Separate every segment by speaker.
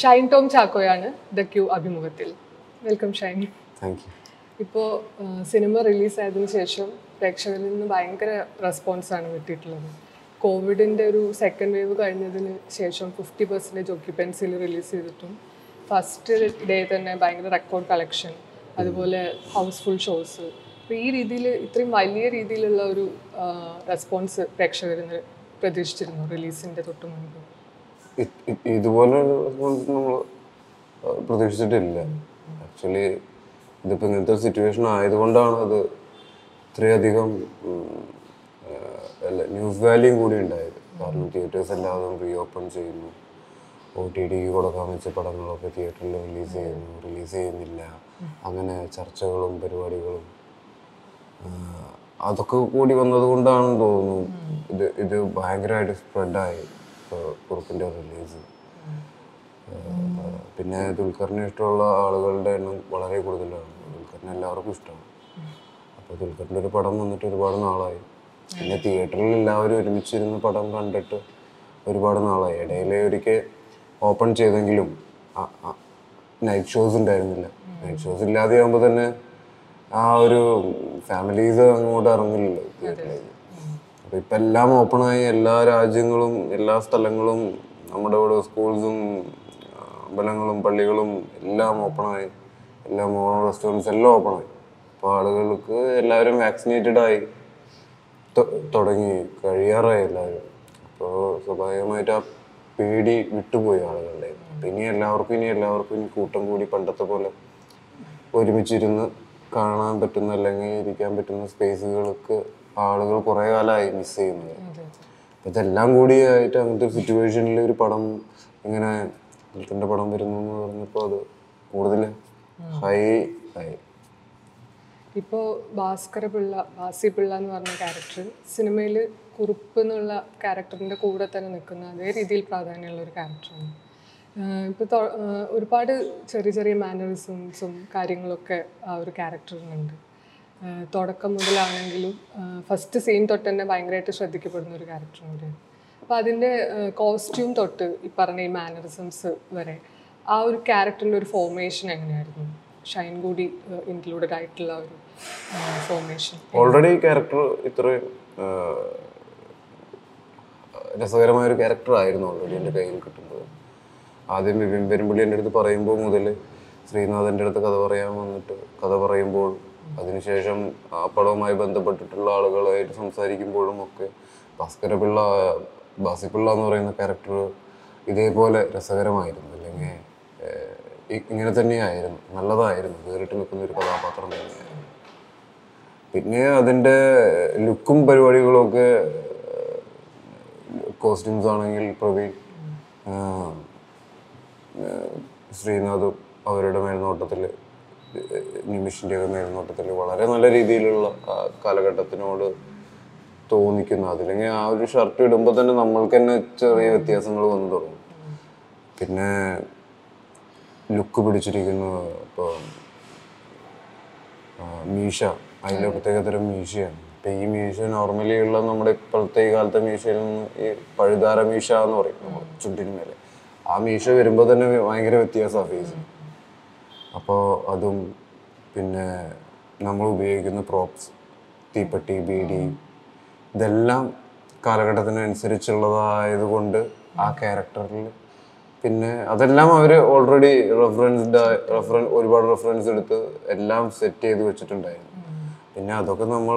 Speaker 1: ഷൈൻ ടോം ചാക്കോയാണ് the Q അഭിമുഖത്തിൽ. Welcome Shine.
Speaker 2: Thank you
Speaker 1: ഇപ്പോൾ സിനിമ റിലീസായതിനു ശേഷം പ്രേക്ഷകരിൽ നിന്ന് ഭയങ്കര റെസ്പോൺസാണ് കിട്ടിയിട്ടുള്ളത്. കോവിഡിന്റെ ഒരു സെക്കൻഡ് വേവ് കഴിഞ്ഞതിന് ശേഷം ഫിഫ്റ്റി പെർസെന്റേജ് ഒക്യുപ്പൻസിൽ റിലീസ് ചെയ്തിട്ടും ഫസ്റ്റ് ഡേ തന്നെ ഭയങ്കര റെക്കോർഡ് കളക്ഷൻ അതുപോലെ ഹൗസ്ഫുൾ ഷോസ് അപ്പോൾ ഈ രീതിയിൽ ഇത്രയും വലിയ രീതിയിലുള്ള ഒരു റെസ്പോൺസ് പ്രേക്ഷകരിൽ നിന്ന് പ്രതീക്ഷിച്ചിരുന്നു റിലീസിന്റെ തൊട്ട് മുൻപ്
Speaker 2: ഇതുപോലെ നമ്മൾ പ്രതീക്ഷിച്ചിട്ടില്ല. ആക്ച്വലി ഇതിപ്പോൾ ഇങ്ങനത്തെ സിറ്റുവേഷൻ ആയതുകൊണ്ടാണ് അത് ഇത്രയധികം ന്യൂസ് വാല്യൂം കൂടി ഉണ്ടായത്. കാരണം തിയേറ്റേഴ്സ് എല്ലാവരും റീ ഓപ്പൺ ചെയ്യുന്നു. ഒ ടി ടിക്ക് കൊടുക്കാൻ വെച്ച പടങ്ങളൊക്കെ തിയേറ്ററിൽ റിലീസ് ചെയ്യുന്നു. റിലീസ് ചെയ്യുന്നില്ല. അങ്ങനെ ചർച്ചകളും പരിപാടികളും അതൊക്കെ കൂടി വന്നത് കൊണ്ടാണെന്ന് തോന്നുന്നു. ഇത് ഇത് ഭയങ്കരമായിട്ട് സ്പ്രെഡായി കുറുപ്പിന്റെ റിലീസ് പിന്നെ ദുൽഖറിനെ ഇഷ്ടമുള്ള ആളുകളുടെ എണ്ണം വളരെ കൂടുതലാണ്. ദുൽഖറിനെ എല്ലാവർക്കും ഇഷ്ടമാണ്. അപ്പോൾ ദുൽഖറിന്റെ ഒരു പടം വന്നിട്ട് ഒരുപാട് നാളായി. പിന്നെ തിയേറ്ററിൽ എല്ലാവരും ഒരുമിച്ചിരുന്ന് പടം കണ്ടിട്ട് ഒരുപാട് നാളായി. ഇടയിൽ ഒരിക്കൽ ഓപ്പൺ ചെയ്തെങ്കിലും നൈറ്റ് ഷോസ് ഉണ്ടായിരുന്നില്ല. നൈറ്റ് ഷോസ് ഇല്ലാതെയാകുമ്പോൾ തന്നെ ആ ഒരു ഫാമിലീസ് അങ്ങോട്ട് ഇറങ്ങില്ല തിയേറ്ററിലേക്ക് അപ്പൊ ഇപ്പൊ എല്ലാം ഓപ്പണായി എല്ലാ രാജ്യങ്ങളും എല്ലാ സ്ഥലങ്ങളും നമ്മുടെ ഇവിടെ സ്കൂൾസും അമ്പലങ്ങളും പള്ളികളും എല്ലാം ഓപ്പണായി. എല്ലാ മോൾ റെസ്റ്റോറന്റ്സ് എല്ലാം ഓപ്പണായി. അപ്പോൾ ആളുകൾക്ക് എല്ലാവരും വാക്സിനേറ്റഡ് ആയി. തുടങ്ങി. കഴിയാറായി എല്ലാവരും. അപ്പോൾ സ്വാഭാവികമായിട്ട് ആ പേടി വിട്ടുപോയി ആളുകളുടെ. ഇനി എല്ലാവർക്കും ഇനി എല്ലാവർക്കും ഇനി കൂട്ടം കൂടി പണ്ടത്തെ പോലെ ഒരുമിച്ചിരുന്ന് കാണാൻ പറ്റുന്ന അല്ലെങ്കിൽ ഇരിക്കാൻ പറ്റുന്ന സ്പേസുകൾക്ക് ആളുകൾ കുറേ കാലമായി മിസ് ചെയ്യുന്നത്. അപ്പം ഇതെല്ലാം കൂടി ആയിട്ട് അങ്ങനത്തെ ഒരു സിറ്റുവേഷനിൽ ഒരു പടം ഇങ്ങനെ ദുൽഖറിന്റെ പടം വരുന്നു എന്ന് പറഞ്ഞപ്പോൾ അത് കൂടുതൽ ഹൈ ആയി.
Speaker 1: ഇപ്പോൾ ഭാസ്കര പിള്ള ഭാസി പിള്ള എന്ന് പറഞ്ഞ ക്യാരക്ടർ സിനിമയിൽ കുറുപ്പ് എന്നുള്ള ക്യാരക്ടറിന്റെ കൂടെ തന്നെ നിൽക്കുന്ന അതേ രീതിയിൽ പ്രാധാന്യമുള്ള ഒരു ക്യാരക്ടറാണ് ഇപ്പോൾ ഒരുപാട് ചെറിയ ചെറിയ മാനറിസംസും കാര്യങ്ങളൊക്കെ ആ ഒരു ക്യാരക്ടറിനുണ്ട് തുടക്കം മുതലാണെങ്കിലും ഫസ്റ്റ് സീൻ തൊട്ട് തന്നെ ഭയങ്കരമായിട്ട് ശ്രദ്ധിക്കപ്പെടുന്ന ഒരു ക്യാരക്ടറും കൂടിയാണ് അപ്പോൾ അതിന്റെ കോസ്റ്റ്യൂം തൊട്ട് ഈ പറഞ്ഞ ഈ മാനറിസംസ് വരെ ആ ഒരു ക്യാരക്ടറിന്റെ ഒരു ഫോർമേഷൻ എങ്ങനെയായിരുന്നു? ഷൈൻ കൂടി ഇൻക്ലൂഡഡ് ആയിട്ടുള്ള ഒരു ഫോർമേഷൻ
Speaker 2: ഓൾറെഡി ക്യാരക്ടർ ഇത്ര രസകരമായ ഒരു ക്യാരക്ടർ ആയിരുന്നു ഓൾറെഡി എന്റെ കയ്യിൽ കിട്ടുമ്പോൾ ആദ്യം വിപിൻ പെരുമ്പള്ളി എന്റെ അടുത്ത് പറയുമ്പോൾ മുതൽ ശ്രീനാഥന്റെ അടുത്ത് കഥ പറയാൻ വന്നിട്ട് കഥ പറയുമ്പോൾ അതിനുശേഷം ആ പടവുമായി ബന്ധപ്പെട്ടിട്ടുള്ള ആളുകളായിട്ട് സംസാരിക്കുമ്പോഴും ഒക്കെ ഭാസ്കര പിള്ള ബാസിപ്പിള്ള എന്ന് പറയുന്ന ക്യാരക്ടർ ഇതേപോലെ രസകരമായിരുന്നു. അല്ലെങ്കിൽ ഇങ്ങനെ തന്നെയായിരുന്നു. നല്ലതായിരുന്നു. വേറിട്ട് നിൽക്കുന്ന ഒരു കഥാപാത്രം തന്നെയായിരുന്നു. പിന്നെ അതിന്റെ ലുക്കും പരിപാടികളും ഒക്കെ കോസ്റ്റ്യൂംസ് ആണെങ്കിൽ പ്രവീൺ ശ്രീനാഥും അവരുടെ മേൽനോട്ടത്തിൽ നിമിഷിന്റെ ഒക്കെ മേൽനോട്ടത്തിൽ വളരെ നല്ല രീതിയിലുള്ള കാലഘട്ടത്തിനോട് തോന്നിക്കുന്നു. അതില്ലെങ്കിൽ ആ ഒരു ഷർട്ട് ഇടുമ്പോൾ തന്നെ നമ്മൾക്ക് തന്നെ ചെറിയ വ്യത്യാസങ്ങൾ വന്നു തുടങ്ങും. പിന്നെ ലുക്ക് പിടിച്ചിരിക്കുന്നു. ഇപ്പോൾ മീശ. അതിന്റെ പ്രത്യേകതരം മീശയാണ്. ഇപ്പം ഈ മീശ നോർമലി ഉള്ള നമ്മുടെ ഇപ്പോഴത്തെ ഈ കാലത്തെ മീശയിൽ നിന്ന് ഈ പഴുതാര മീശ എന്ന് പറയും. ചുണ്ടിന് മേലെ. ആ മീശ വരുമ്പോൾ തന്നെ ഭയങ്കര വ്യത്യാസമാണ് ഫേസ് അപ്പോൾ അതും പിന്നെ നമ്മൾ ഉപയോഗിക്കുന്ന പ്രോപ്സ് തീപ്പെട്ടി ബീഡി ഇതെല്ലാം കാലഘട്ടത്തിനനുസരിച്ചുള്ളതായത് കൊണ്ട് ആ ക്യാരക്ടറിൽ പിന്നെ അതെല്ലാം അവർ ഓൾറെഡി റെഫറൻസ്ഡ് റെഫറൻ ഒരുപാട് റെഫറൻസ് എടുത്ത് എല്ലാം സെറ്റ് ചെയ്ത് വെച്ചിട്ടുണ്ടായിരുന്നു. പിന്നെ അതൊക്കെ നമ്മൾ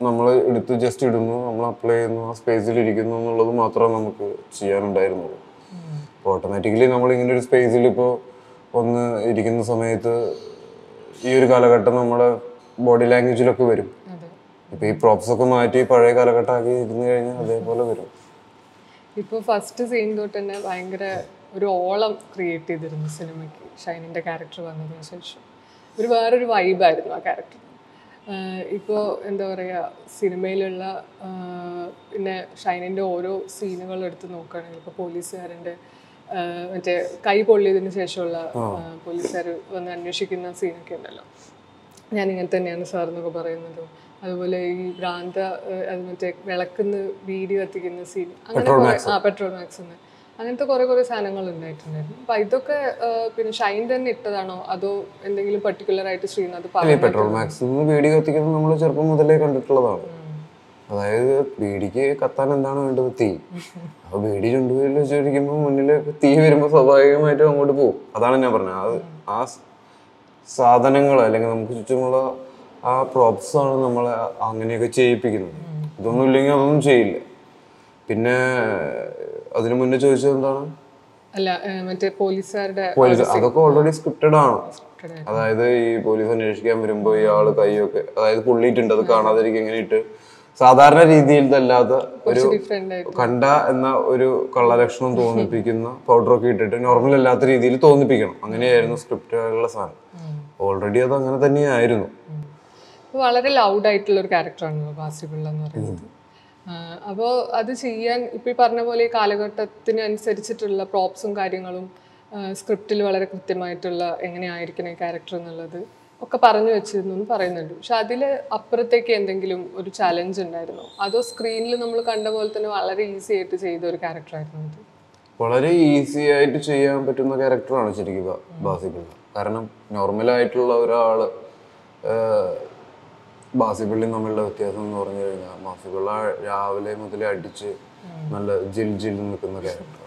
Speaker 2: നമ്മൾ എടുത്ത് ജസ്റ്റ് ഇടുന്നു നമ്മൾ അപ്ലൈ ചെയ്യുന്നു ആ സ്പേസിൽ ഇരിക്കുന്നു എന്നുള്ളത് മാത്രമേ നമുക്ക് ചെയ്യാനുണ്ടായിരുന്നുള്ളൂ. ഓട്ടോമാറ്റിക്കലി നമ്മൾ ഇങ്ങനെ ഒരു സ്പേസിൽ ഇപ്പോൾ ഒന്ന് ഇരിക്കുന്ന സമയത്ത് ഈ ഒരു കാലഘട്ടം നമ്മുടെ ബോഡി ലാംഗ്വേജിലൊക്കെ വരും. ഇപ്പൊ ഈ പ്രോപ്സ് ഒക്കെ മാറ്റി പഴയ കാലഘട്ടമാക്കി ഇരുന്ന് കഴിഞ്ഞാൽ അതേപോലെ വരും.
Speaker 1: ഇപ്പോൾ ഫസ്റ്റ് സീൻ തൊട്ട് തന്നെ ഭയങ്കര ഒരു ഓളം ക്രിയേറ്റ് ചെയ്തിരുന്നു സിനിമയ്ക്ക് ഷൈനിന്റെ ക്യാരക്ടർ വന്നതിന് ശേഷം. ഒരു വേറൊരു വൈബായിരുന്നു ആ ക്യാരക്ടർ ഇപ്പോൾ എന്താ പറയുക സിനിമയിലുള്ള പിന്നെ ഷൈനിന്റെ ഓരോ സീനുകൾ എടുത്ത് നോക്കുകയാണെങ്കിൽ ഇപ്പോൾ പോലീസുകാരന്റെ മറ്റേ കൈ പൊള്ളിയതിന് ശേഷമുള്ള പോലീസുകാർ വന്ന് അന്വേഷിക്കുന്ന സീനൊക്കെ ഉണ്ടല്ലോ. ഞാൻ ഇങ്ങനെ തന്നെയാണ് സാർ എന്നൊക്കെ പറയുന്നത്. അതുപോലെ ഈ ഭ്രാന്ത അത് മറ്റേ വിളക്കുന്ന വീഡിയോ കത്തിക്കുന്ന സീൻ അങ്ങനെ ആ പെട്രോൾ മാക്സ് എന്ന് അങ്ങനത്തെ കുറെ കുറെ സാധനങ്ങൾ ഉണ്ടായിട്ടുണ്ടായിരുന്നു. അപ്പൊ ഇതൊക്കെ പിന്നെ ഷൈൻ തന്നെ ഇട്ടതാണോ? അതോ എന്തെങ്കിലും പർട്ടിക്കുലർ ആയിട്ട് ശ്രീനാഥ്
Speaker 2: പെട്രോൾ മാക്സ് വീഡിയോ എത്തിക്കുന്നത് കത്തിക്കുന്നത് നമ്മൾ ചെറുപ്പം മുതലേ കണ്ടിട്ടുള്ളതാണ്. അതായത് ബീഡിക്ക് കത്താൻ എന്താണ് വേണ്ടത്? തീ. അപ്പൊ ബീഡി ചുണ്ടുപോയില്ല ചോദിക്കുമ്പോൾ മുന്നിൽ തീ വരുമ്പോൾ സ്വാഭാവികമായിട്ടും അങ്ങോട്ട് പോകും അതാണ് ഞാൻ പറഞ്ഞത്. അത് ആ സാധനങ്ങൾ അല്ലെങ്കിൽ നമുക്ക് ചുറ്റുമുള്ള ആ പ്രോപ്സ് ആണ് നമ്മളെ അങ്ങനെയൊക്കെ ചെയ്യിപ്പിക്കുന്നത്. ഇതൊന്നും ഇല്ലെങ്കിൽ അതൊന്നും ചെയ്യില്ല. പിന്നെ അതിനു മുന്നേ ചോദിച്ചത് എന്താണ്?
Speaker 1: അല്ല ആ, മറ്റേ പോലീസുകാരുടെ
Speaker 2: പോലീസ് അതൊക്കെ ഓൾറെഡി സ്ക്രിപ്റ്റഡ് ആണ്. അതായത് ഈ പോലീസ് അന്വേഷിക്കാൻ വരുമ്പോ ഇയാൾ കൈയൊക്കെ അതായത് പുള്ളിയിട്ടുണ്ട്. അത് കാണാതിരിക്കും ഇങ്ങനെ ഇട്ട് സാധാരണ രീതിയിൽ അല്ലാതെ ഒരു കണ്ട എന്ന ഒരു കള്ളലക്ഷണം തോന്നിപ്പിക്കുന്ന ഒക്കെ ഇട്ടിട്ട് നോർമൽ അല്ലാത്ത രീതിയിൽ തോന്നിപ്പിക്കണം. അങ്ങനെയായിരുന്നു സ്ക്രിപ്റ്റുകളുടെ സാധനം. ഓൾറെഡി അത് അങ്ങനെ തന്നെയായിരുന്നു.
Speaker 1: വളരെ ലൗഡ് ആയിട്ടുള്ള ഒരു ക്യാരക്ടറാണ് ബാസിബിള്ള എന്ന് പറയുന്നത്. അപ്പോൾ അത് ചെയ്യാൻ ഇപ്പൊ ഈ പറഞ്ഞ പോലെ ഈ കാലഘട്ടത്തിന് അനുസരിച്ചിട്ടുള്ള പ്രോപ്സും കാര്യങ്ങളും സ്ക്രിപ്റ്റിൽ വളരെ കൃത്യമായിട്ടുള്ള എങ്ങനെയായിരിക്കണം ഈ ക്യാരക്ടർ എന്നുള്ളത് ഒക്കെ പറഞ്ഞു വെച്ചിരുന്നു എന്ന് പറയുന്നുണ്ട്. പക്ഷെ അതിൽ അപ്പുറത്തേക്ക് എന്തെങ്കിലും ഒരു ചലഞ്ച് ഉണ്ടായിരുന്നോ? അതോ സ്ക്രീനിൽ നമ്മൾ കണ്ട പോലെ തന്നെ വളരെ ഈസി ആയിട്ട് ചെയ്ത ഒരു ക്യാരക്ടറായിരുന്നു അത്?
Speaker 2: വളരെ ഈസി ആയിട്ട് ചെയ്യാൻ പറ്റുന്ന ക്യാരക്ടറാണ് ശരിക്കും ബാ- കാരണം നോർമലായിട്ടുള്ള ഒരാൾ ഒരാൾ ബാസിപിള്ളിയും തമ്മിലുള്ള വ്യത്യാസം എന്ന് പറഞ്ഞു കഴിഞ്ഞാൽ ബാസിബിള രാവിലെ മുതൽ അടിച്ച് നല്ല ജിൽ ജിൽ നിൽക്കുന്ന ക്യാരക്ടറാണ്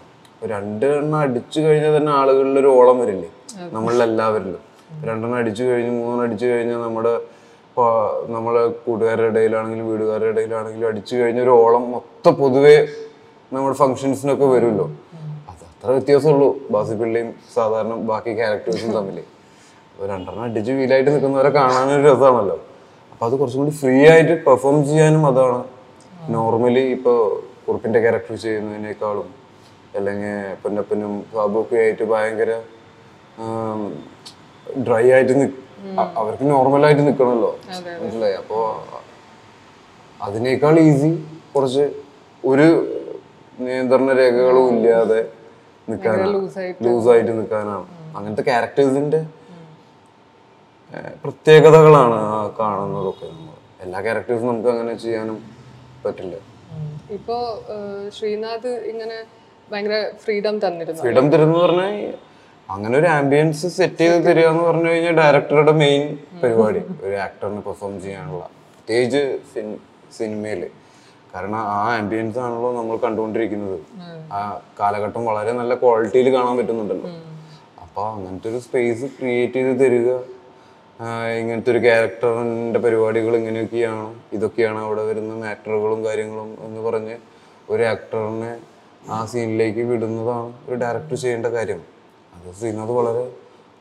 Speaker 2: രണ്ട് എണ്ണം അടിച്ചു കഴിഞ്ഞാൽ തന്നെ ആളുകളിൽ ഒരു ഓളം വരില്ലേ? നമ്മളിലെല്ലാവരിലും. രണ്ടെണ്ണം അടിച്ചു കഴിഞ്ഞ് മൂന്നെണ്ണം അടിച്ചു കഴിഞ്ഞാൽ നമ്മുടെ നമ്മളെ കൂട്ടുകാരുടെ ഇടയിലാണെങ്കിലും വീടുകാരുടെ ഇടയിലാണെങ്കിലും അടിച്ചു കഴിഞ്ഞ ഒരു ഓളം മൊത്തം പൊതുവേ നമ്മുടെ ഫങ്ഷൻസിനൊക്കെ വരുമല്ലോ. അത് അത്ര വ്യത്യാസമുള്ളൂ. ബാസിപ്പിള്ളിയും സാധാരണ ബാക്കി ക്യാരക്ടേഴ്സും തമ്മിൽ അപ്പോൾ രണ്ടെണ്ണം അടിച്ച് വീലായിട്ട് നിൽക്കുന്നവരെ കാണാനൊരു രസമാണല്ലോ. അപ്പോൾ അത് കുറച്ചും കൂടി ഫ്രീ ആയിട്ട് പെർഫോം ചെയ്യാനും അതാണ്. നോർമലി ഇപ്പോൾ കുറുപ്പിന്റെ ക്യാരക്ടർ ചെയ്യുന്നതിനേക്കാളും അല്ലെങ്കിൽ പൊന്നപ്പനും സാബുക്കെ ആയിട്ട് ഭയങ്കര ഡ്രൈ ആയിട്ട് അവർക്ക് നോർമലായിട്ട് നിൽക്കണമല്ലോ മനസ്സിലായി? അപ്പോൾ അതിനേക്കാൾ ഈസി കുറച്ച് ഒരു നിയന്ത്രണ രേഖകളും ഇല്ലാതെ നിൽക്കാനാണ്
Speaker 1: ലൂസായിട്ട്
Speaker 2: ലൂസായിട്ട് നിൽക്കാനാണ് അങ്ങനത്തെ ക്യാരക്ടേഴ്സിന്റെ പ്രത്യേകതകളാണ് ആ കാണുന്നതൊക്കെ നമ്മൾ എല്ലാ ക്യാരക്ടേഴ്സും നമുക്ക് അങ്ങനെ ചെയ്യാനും പറ്റില്ല.
Speaker 1: ഇപ്പോ ശ്രീനാഥ് ഇങ്ങനെ ഭയങ്കര ഫ്രീഡം തന്നിരുന്നു.
Speaker 2: ഫ്രീഡം തരുന്നു പറഞ്ഞാൽ അങ്ങനെ ഒരു ആംബിയൻസ് സെറ്റ് ചെയ്ത് തരിക എന്ന് പറഞ്ഞു കഴിഞ്ഞാൽ ഡയറക്ടറുടെ മെയിൻ പരിപാടി. ഒരു ആക്ടറിന് പെർഫോം ചെയ്യാനുള്ള. പ്രത്യേകിച്ച് സിനിമയിൽ കാരണം ആ ആംബിയൻസ് ആണല്ലോ നമ്മൾ കണ്ടുകൊണ്ടിരിക്കുന്നത്. ആ കാലഘട്ടം വളരെ നല്ല ക്വാളിറ്റിയിൽ കാണാൻ പറ്റുന്നുണ്ടല്ലോ. അപ്പോൾ അങ്ങനത്തെ ഒരു സ്പേസ് ക്രിയേറ്റ് ചെയ്ത് തരിക ഇങ്ങനത്തെ ഒരു ക്യാരക്ടറിന്റെ പരിപാടികൾ ഇങ്ങനെയൊക്കെയാണ് ഇതൊക്കെയാണ് അവിടെ വരുന്ന മാറ്ററുകളും കാര്യങ്ങളും എന്ന് പറഞ്ഞ് ഒരു ആക്ടറിനെ ആ സീനിലേക്ക് വിടുന്നതാണ് ഒരു ഡയറക്ടർ ചെയ്യേണ്ട കാര്യം. അത് വളരെ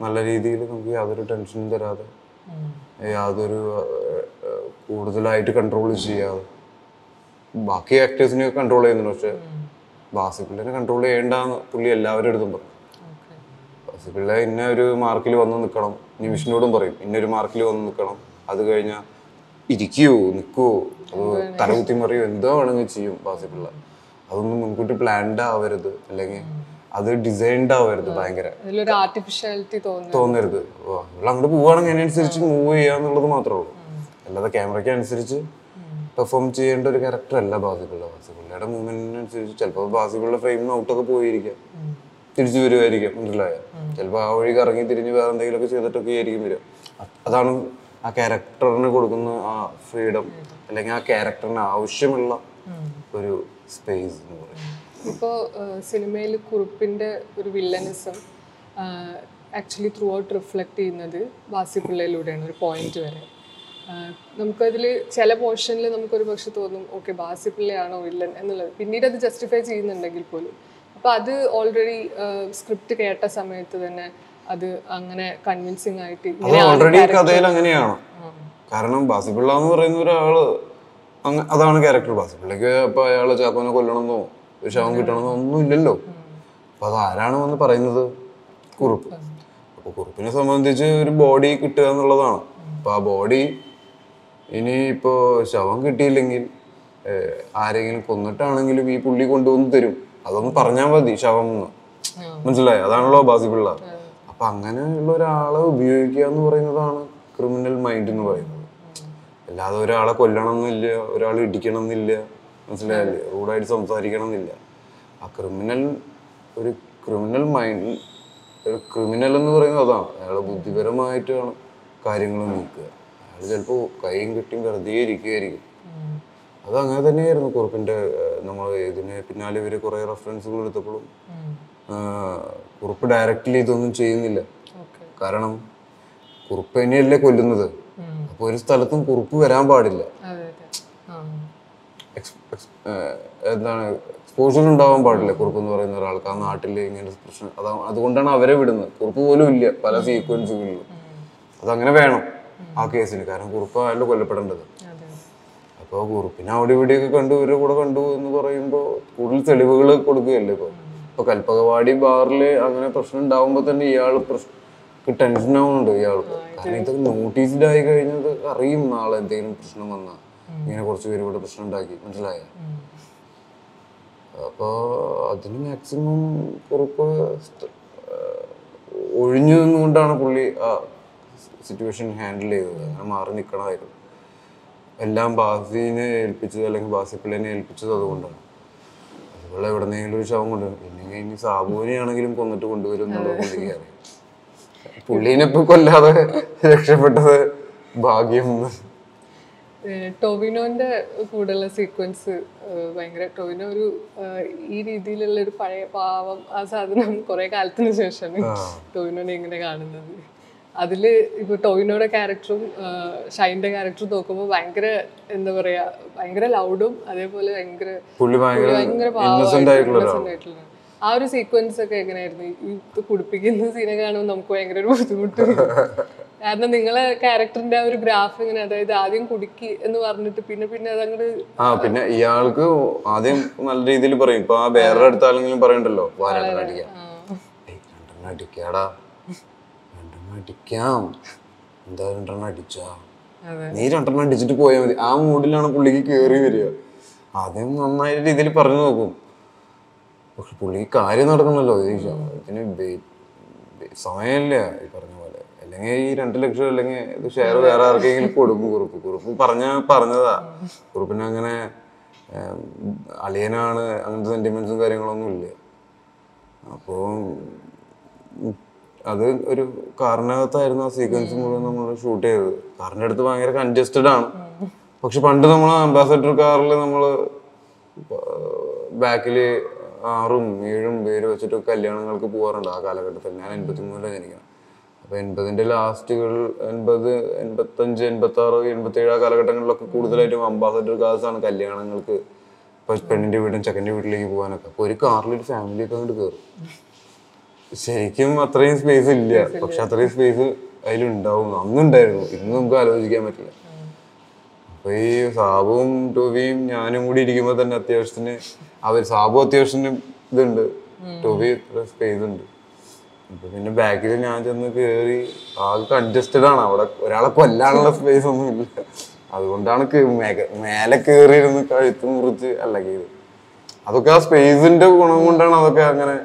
Speaker 2: നല്ല രീതിയിൽ നമുക്ക് യാതൊരു ടെൻഷനും തരാതെ യാതൊരു കൂടുതലായിട്ട് കൺട്രോൾ ചെയ്യാതെ. ബാക്കി ആക്ടേഴ്സിനെ കൺട്രോൾ ചെയ്യുന്നുണ്ട് പക്ഷെ ബാസിപ്പിള്ളിനെ കൺട്രോൾ ചെയ്യേണ്ടെന്ന് പുള്ളി എല്ലാവരുടെ അടുത്തും പറയും ബാസിപ്പിള്ള ഇന്ന ഒരു മാർക്കിൽ വന്ന് നിൽക്കണം നിമിഷിനോടും പറയും ഇന്നൊരു മാർക്കിൽ വന്ന് നിൽക്കണം അത് കഴിഞ്ഞാൽ ഇരിക്കുവോ നിൽക്കുവോ അത് തലകുത്തി മറിയോ എന്തോ വേണമെങ്കിൽ ചെയ്യും ബാസിപ്പിള്ള. അതൊന്നും മുൻകൂട്ടി പ്ലാൻഡ് ആവരുത് അല്ലെങ്കിൽ അത് ഡിസൈൻഡ് ആവരുത് ഭയങ്കര. തോന്നരുത്. അങ്ങോട്ട് പോവുകയാണെങ്കിൽ അതിനനുസരിച്ച് മൂവ് ചെയ്യാന്നുള്ളത് മാത്രമേ ഉള്ളൂ. അല്ലാതെ ക്യാമറയ്ക്ക് അനുസരിച്ച് പെർഫോം ചെയ്യേണ്ട ഒരു ക്യാരക്ടർ അല്ല ബാസിക്കുള്ള. ബാസിക്കുള്ളയുടെ മൂവ്മെന്റിനനുസരിച്ച് ചിലപ്പോൾ ബാസിക്കുള്ള ഫ്രെയിമിന് ഔട്ടൊക്കെ പോയിരിക്കാം. തിരിച്ചു വരുമായിരിക്കും മനസ്സിലായ? ചിലപ്പോൾ ആ വഴി കറങ്ങി തിരിഞ്ഞ് വേറെ എന്തെങ്കിലുമൊക്കെ ചെയ്തിട്ടൊക്കെ ആയിരിക്കും വരും അതാണ് ആ ക്യാരക്ടറിന് കൊടുക്കുന്ന ആ ഫ്രീഡം അല്ലെങ്കിൽ ആ ക്യാരക്ടറിന് ആവശ്യമുള്ള ഒരു സ്പേസ് എന്ന് പറയുന്നത്
Speaker 1: ഇപ്പോൾ സിനിമയിൽ കുറുപ്പിന്റെ ഒരു villainism actually throughout reflect ചെയ്യുന്നത് ബാസിപ്പിള്ളയിലൂടെയാണ് ഒരു പോയിന്റ് വരെ. നമുക്കതിൽ ചില പോർഷനിൽ നമുക്കൊരു പക്ഷെ തോന്നും ഓക്കെ ബാസിപ്പിള്ളയാണോ വില്ലൻ എന്നുള്ളത്. പിന്നീട് അത് ജസ്റ്റിഫൈ ചെയ്യുന്നുണ്ടെങ്കിൽ പോലും. അപ്പോൾ അത് ഓൾറെഡി സ്ക്രിപ്റ്റ് കേട്ട സമയത്ത് തന്നെ അത് അങ്ങനെ കൺവിൻസിങ് ആയിട്ട്
Speaker 2: ഓൾറെഡി കഥയിൽ അങ്ങനെയാണ്. കാരണം ബാസിപ്പിള്ള എന്ന് പറയുന്ന ഒരാൾ അതാണ് ക്യാരക്ടർ ബാസ് പുള്ളിക്ക് അപ്പൊ അയാളെ ചാക്കോനെ കൊല്ലണമെന്നോ ഒരു ശവം കിട്ടണമെന്നോ ഒന്നും ഇല്ലല്ലോ. അപ്പൊ അത് ആരാണ് വന്ന് പറയുന്നത്? കുറുപ്പ്. അപ്പൊ കുറുപ്പിനെ സംബന്ധിച്ച് ഒരു ബോഡി കിട്ടുക എന്നുള്ളതാണ്. അപ്പൊ ആ ബോഡി ഇനി ഇപ്പോ ശവം കിട്ടിയില്ലെങ്കിൽ ആരെങ്കിലും കൊന്നിട്ടാണെങ്കിലും ഈ പുള്ളി കൊണ്ടുവന്ന് തരും. അതൊന്ന് പറഞ്ഞാൽ മതി ശവം എന്ന് മനസ്സിലായി? അതാണല്ലോ ബാസിപ്പിള്ള അപ്പൊ അങ്ങനെയുള്ള ഒരാളെ ഉപയോഗിക്കുക എന്ന് പറയുന്നതാണ് ക്രിമിനൽ മൈൻഡ് എന്ന് പറയുന്നത്. അല്ലാതെ ഒരാളെ കൊല്ലണം എന്നില്ല ഒരാൾ ഇടിക്കണം എന്നില്ല മനസ്സിലായില്ലേ? റൂഡായിട്ട് സംസാരിക്കണം എന്നില്ല ആ ക്രിമിനൽ ഒരു ക്രിമിനൽ മൈൻഡ് ഒരു ക്രിമിനൽ എന്ന് പറയുന്നത് അതാണ്. അയാൾ ബുദ്ധിപരമായിട്ടാണ് കാര്യങ്ങൾ നീക്കുക. അയാൾ ചിലപ്പോൾ കൈയും കെട്ടിയും വെറുതെ ഇരിക്കുകയായിരിക്കും അത് അങ്ങനെ തന്നെയായിരുന്നു കുറുപ്പിന്റെ നമ്മൾ ഇതിന് പിന്നാലെ ഇവർ കുറേ റെഫറൻസുകൾ എടുത്തപ്പോഴും കുറുപ്പ് ഡയറക്റ്റ്ലി ഇതൊന്നും ചെയ്യുന്നില്ല. കാരണം കുറുപ്പ് തന്നെയല്ലേ കൊല്ലുന്നത്. അപ്പോൾ ഒരു സ്ഥലത്തും കുറുപ്പ് വരാൻ പാടില്ല. എന്താണ് എക്സ്പോഷർ ഉണ്ടാവാൻ പാടില്ല കുറുപ്പ് എന്ന് പറയുന്ന ഒരാൾക്ക്. ആ നാട്ടിൽ ഇങ്ങനെ പ്രശ്നം അതാ അതുകൊണ്ടാണ് അവരെ വിടുന്നത്. കുറുപ്പ് പോലും ഇല്ല പല സീക്വൻസുകളിലും അതങ്ങനെ വേണം ആ കേസിന്. കാരണം കുറുപ്പ് ആയാലും കൊല്ലപ്പെടേണ്ടത് അപ്പോൾ കുറുപ്പിനെ അവിടെ ഇവിടെയൊക്കെ കണ്ടു ഇവരുടെ കൂടെ കണ്ടു എന്ന് പറയുമ്പോൾ കൂടുതൽ തെളിവുകൾ കൊടുക്കുകയല്ലേ ഇപ്പോൾ ഇപ്പോൾ കൽപ്പകവാടി ബാറിൽ അങ്ങനെ പ്രശ്നം ഉണ്ടാവുമ്പോൾ തന്നെ ഇയാൾ പ്രശ്നം ടെൻഷൻ ആവുന്നുണ്ട് ഇയാൾക്ക് കാരണം ഇതൊക്കെ നോട്ടീസ്ഡ് ആയി കഴിഞ്ഞത് അറിയും നാളെ എന്തെങ്കിലും പ്രശ്നം വന്നാൽ ഇങ്ങനെ കുറച്ച് പേര് ഇവിടെ പ്രശ്നം ഉണ്ടാക്കി. മനസ്സിലായ? അപ്പോൾ അതിന് മാക്സിമം കുറുപ്പ് സ്റ്റ്- ഒഴിഞ്ഞു നിന്നുകൊണ്ടാണ് പുള്ളി ആ സിറ്റുവേഷൻ ഹാൻഡിൽ ചെയ്തത്. അങ്ങനെ മാറി നിൽക്കണമായിരുന്നു എല്ലാം ബാസിനെ ഏൽപ്പിച്ചത് അല്ലെങ്കിൽ ബാസി പിള്ളേനെ ഏൽപ്പിച്ചത് അതുകൊണ്ടാണ്. അതുപോലെ എവിടെന്നെങ്കിലും ഒരു ശവം കൊണ്ടുവരും. പിന്നെ ഇനി സാബുവിനെയാണെങ്കിലും കൊന്നിട്ട് കൊണ്ടുവരും എന്നുള്ളത് പുള്ളിക്ക് അറിയാം. പുള്ളീനെ ഇപ്പൊ കൊല്ലാതെ രക്ഷപ്പെട്ടത് ഭാഗ്യം.
Speaker 1: ടോവിനോന്റെ കൂടെയുള്ള സീക്വൻസ് ഭയങ്കര ടോവിനോ ഒരു ഈ രീതിയിലുള്ള ഒരു പഴയ പാവം ആ സാധനം കുറെ കാലത്തിന് ശേഷമാണ് ടോവിനോനെ ഇങ്ങനെ കാണുന്നത്. അതിൽ ഇപ്പൊ ടോവിനോയുടെ ക്യാരക്ടറും ഷൈന്റെ ക്യാരക്ടറും നോക്കുമ്പോൾ ഭയങ്കര എന്താ പറയാ ഭയങ്കര ലൗഡും അതേപോലെ ഭയങ്കര
Speaker 2: ഭയങ്കര പാവം ആയിട്ടുള്ള
Speaker 1: ആ ഒരു സീക്വൻസ് ഒക്കെ എങ്ങനെയായിരുന്നു? ഈ ഇത് കുടിപ്പിക്കുന്ന സീനെ കാണുമ്പോൾ നമുക്ക് ഭയങ്കര ഒരു ബുദ്ധിമുട്ട് കാരണം നിങ്ങളെ ക്യാരക്ടറിന്റെ ആ ഒരു ഗ്രാഫ് ഇങ്ങനെ അതായത് ആദ്യം കുടുക്കി എന്ന് പറഞ്ഞിട്ട് പിന്നെ പിന്നെ അതങ്ങോട്ട്
Speaker 2: ആ പിന്നെ ഇയാൾക്ക് ആദ്യം നല്ല രീതിയിൽ പറയും. ഇപ്പൊ ആ വേറെ അടുത്ത ആരെങ്കിലും പറയണ്ടല്ലോ? വാ രണ്ടെണ്ണം അടിക്കാം. ഏയ്, രണ്ടെണ്ണം അടിക്കാടാ. രണ്ടെണ്ണം അടിക്കാം. എന്താ രണ്ടെണ്ണം അടിച്ചാ? നീ രണ്ടെണ്ണം അടിച്ചിട്ട് പോയാൽ മതി. ആ മൂഡിലാണ് പുള്ളിക്ക് കേറി വരിക. ആദ്യം നന്നായ രീതിയിൽ പറഞ്ഞു നോക്കും. പക്ഷെ പുള്ളിക്ക് കാര്യം നടക്കണമല്ലോ ഇതിന് സമയമില്ല ഈ പറഞ്ഞ പോലെ. അല്ലെങ്കിൽ ഈ രണ്ട് ലക്ഷം അല്ലെങ്കിൽ ഇത് ഷെയർ വേറെ ആർക്കെങ്കിലും കൊടുക്കും കുറുപ്പ്. കുറുപ്പ് പറഞ്ഞ പറഞ്ഞതാ. കുറുപ്പിന് അങ്ങനെ അളിയനാണ് അങ്ങനത്തെ സെന്റിമെന്റ്സും കാര്യങ്ങളൊന്നും ഇല്ല. അപ്പോൾ അത് ഒരു കാറിനകത്തായിരുന്നു ആ സീക്വൻസ് മുഴുവൻ നമ്മൾ ഷൂട്ട് ചെയ്തത്. കാറിന്റെ അടുത്ത് ഭയങ്കര കൺജസ്റ്റഡ് ആണ്. പക്ഷെ പണ്ട് നമ്മൾ അംബാസഡർ കാറിൽ നമ്മൾ ബാക്കിൽ ആറും ഏഴും പേര് വെച്ചിട്ട് കല്യാണങ്ങൾക്ക് പോകാറുണ്ട് ആ കാലഘട്ടത്തിൽ. ഞാൻ എൺപത്തി മൂന്നിലാണ് ജനിക്കണം അപ്പോൾ എൺപതിന്റെ ലാസ്റ്റുകൾ എൺപത് എൺപത്തഞ്ച് എൺപത്തി എൺപത്തേഴ് ആ കാലഘട്ടങ്ങളിലൊക്കെ കൂടുതലായിട്ടും അംബാസഡർ കാസ് ആണ് കല്യാണങ്ങൾക്ക് ഇപ്പൊ പെണ്ണിന്റെ വീടും ചെക്കന്റെ വീട്ടിലേക്ക് പോകാനൊക്കെ. അപ്പോൾ ഒരു ഒരു ഫാമിലിയൊക്കെ അങ്ങോട്ട് കയറും ശരിക്കും അത്രയും സ്പേസ് ഇല്ല. പക്ഷെ അത്രയും സ്പേസ് അതിലുണ്ടാവും അന്നുണ്ടായിരുന്നു. ഇന്ന് നമുക്ക് ആലോചിക്കാൻ പറ്റില്ല. അപ്പൊ ഈ സാബുവും ടോവിയും ഞാനും കൂടി ഇരിക്കുമ്പോൾ തന്നെ അത്യാവശ്യത്തിന് അവർ സാബു അത്യാവശ്യം ഇതുണ്ട്. ടോബി സ്പേസ് ഉണ്ട് പിന്നെ ബാക്കിൽ ഞാൻ ചെന്ന് കേറി ആകെ അഡ്ജസ്റ്റഡ് ആണ്. അവിടെ ഒരാളെ കൊല്ലാനുള്ള സ്പേസ് ഒന്നും ഇല്ല. അതുകൊണ്ടാണ് മേലെ കയറിയിരുന്ന് കഴുത്ത് മുറിച്ച് അല്ലകിയത് അതൊക്കെ ആ സ്പേസിന്റെ ഗുണം കൊണ്ടാണ് അതൊക്കെ അങ്ങനെ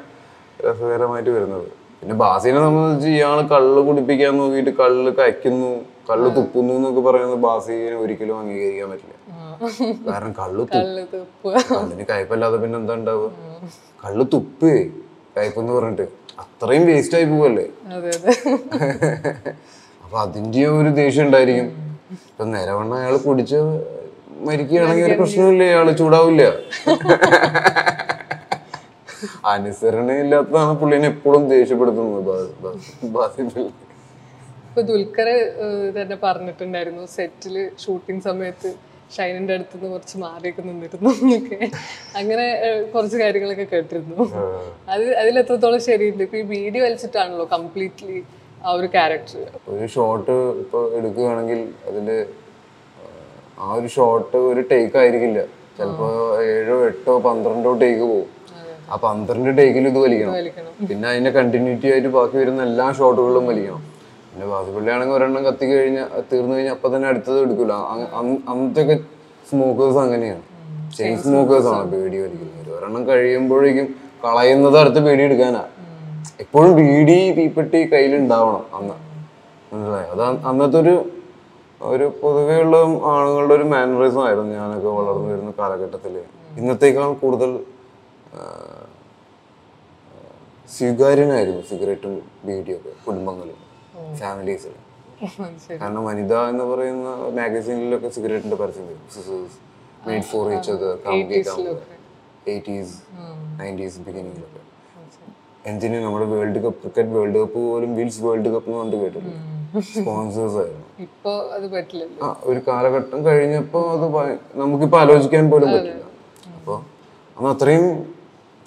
Speaker 2: രസകരമായിട്ട് വരുന്നത്. പിന്നെ ബാസിനെ സംബന്ധിച്ച് ഇയാൾ കള്ള് കുടിപ്പിക്കാൻ നോക്കിയിട്ട് കള്ള് കയ്ക്കുന്നു കള്ള് തുപ്പുന്നു എന്നൊക്കെ പറയുന്നത് ബാസിനെ ഒരിക്കലും അംഗീകരിക്കാൻ പറ്റില്ല. കാരണം കള്ള് കള്ളിന് കയ്പല്ലാതെ പിന്നെ എന്താ ഉണ്ടാവുക? കള്ള് തുപ്പ് കയ്പെന്ന് പറഞ്ഞിട്ട് അത്രയും വേസ്റ്റ് ആയി പോവല്ലേ? അപ്പൊ അതിന്റെ ഒരു ദേഷ്യം ഉണ്ടായിരിക്കും. ഇപ്പൊ നിലവണ്ണം അയാൾ കുടിച്ച് മരിക്കുകയാണെങ്കിൽ ഒരു പ്രശ്നമില്ല അയാൾ ചൂടാവില്ല. അനുസരണ ഇല്ലാത്തതാണ് പുള്ളിനെ എപ്പോഴും ദേഷ്യപ്പെടുത്തുന്നത്
Speaker 1: ഇപ്പൊ ദുൽഖർ തന്നെ പറഞ്ഞിട്ടുണ്ടായിരുന്നു സെറ്റിൽ ഷൂട്ടിംഗ് സമയത്ത് ഷൈനിന്റെ അടുത്ത് നിന്ന് കുറച്ച് മാറിയൊക്കെ നിന്നിരുന്നു എന്നൊക്കെ. അങ്ങനെ കുറച്ച് കാര്യങ്ങളൊക്കെ കേട്ടിരുന്നു. അത് അതിൽ എത്രത്തോളം ശരിയുണ്ട്? ഇപ്പൊ ഈ വീഡിയോ വലിച്ചിട്ടാണല്ലോ കംപ്ലീറ്റ്ലി ആ ഒരു ക്യാരക്ടർ
Speaker 2: ഒരു ഷോട്ട് ഇപ്പൊ എടുക്കുകയാണെങ്കിൽ അതിൽ ആ ഒരു ഷോട്ട് ഒരു ടേക്ക് ആയിരിക്കില്ല. ചിലപ്പോ ഏഴോ എട്ടോ പന്ത്രണ്ടോ ടേക്ക് പോകും ആ പന്ത്രണ്ട് ടേക്കിൽ ഇത് വലിക്കണം. പിന്നെ അതിന്റെ കണ്ടിന്യൂറ്റി ആയിട്ട് ബാക്കി വരുന്ന എല്ലാ ഷോട്ടുകളിലും വലിക്കണം. പിന്നെ ബാസിപ്പള്ളിയാണെങ്കിൽ ഒരെണ്ണം കത്തി കഴിഞ്ഞാൽ തീർന്നു കഴിഞ്ഞാൽ അപ്പൊ തന്നെ അടുത്തത് എടുക്കില്ല അന്നത്തെ സ്മോക്കേഴ്സ് അങ്ങനെയാണ്. ചെയിൻ സ്മോക്കേഴ്സ് ആണ് ബീഡി വലിക്കുന്നത്. ഒരെണ്ണം കഴിയുമ്പോഴേക്കും കളയുന്നത് അടുത്ത് ബീഡി എടുക്കാനാ. എപ്പോഴും ബീഡി തീപ്പെട്ടി കയ്യിലുണ്ടാവണം അന്ന്. മനസ്സിലായോ? അത് അന്നത്തെ ഒരു ഒരു പൊതുവെയുള്ള ആളുകളുടെ ഒരു മാനറിസം ആയിരുന്നു ഞാനൊക്കെ വളർന്നു വരുന്ന കാലഘട്ടത്തിൽ ഇന്നത്തേക്കാൾ കൂടുതൽ സ്വീകാര്യനായിരുന്നു സിഗരറ്റും ബീഡിയൊക്കെ കുടുംബങ്ങളിൽ ഫാമിലീസിൽ. കാരണം വനിത എന്ന് പറയുന്ന മാഗസീനിലൊക്കെ സിഗരറ്റിന്റെ പരസ്യം മെയ്ഡ് ഫോർ ഈച്ച് അത് എയ്റ്റീസ് നയന്റീസ് ബിഗിനിങ്ങിലൊക്കെ എന്തിനു നമ്മുടെ world cup cricket world cup പോലും വിൽസ് വേൾഡ് കപ്പ് എന്ന് പറഞ്ഞിട്ട് കേട്ടിട്ടുണ്ട് സ്പോൺസേഴ്സ് ആയിരുന്നു.
Speaker 1: ഇപ്പോ അത്
Speaker 2: ആ ഒരു കാലഘട്ടം കഴിഞ്ഞപ്പോൾ അത് നമുക്കിപ്പോ നമുക്കിപ്പോൾ ആലോചിക്കാൻ പോലും പറ്റില്ല. അപ്പോൾ അന്ന് അത്രയും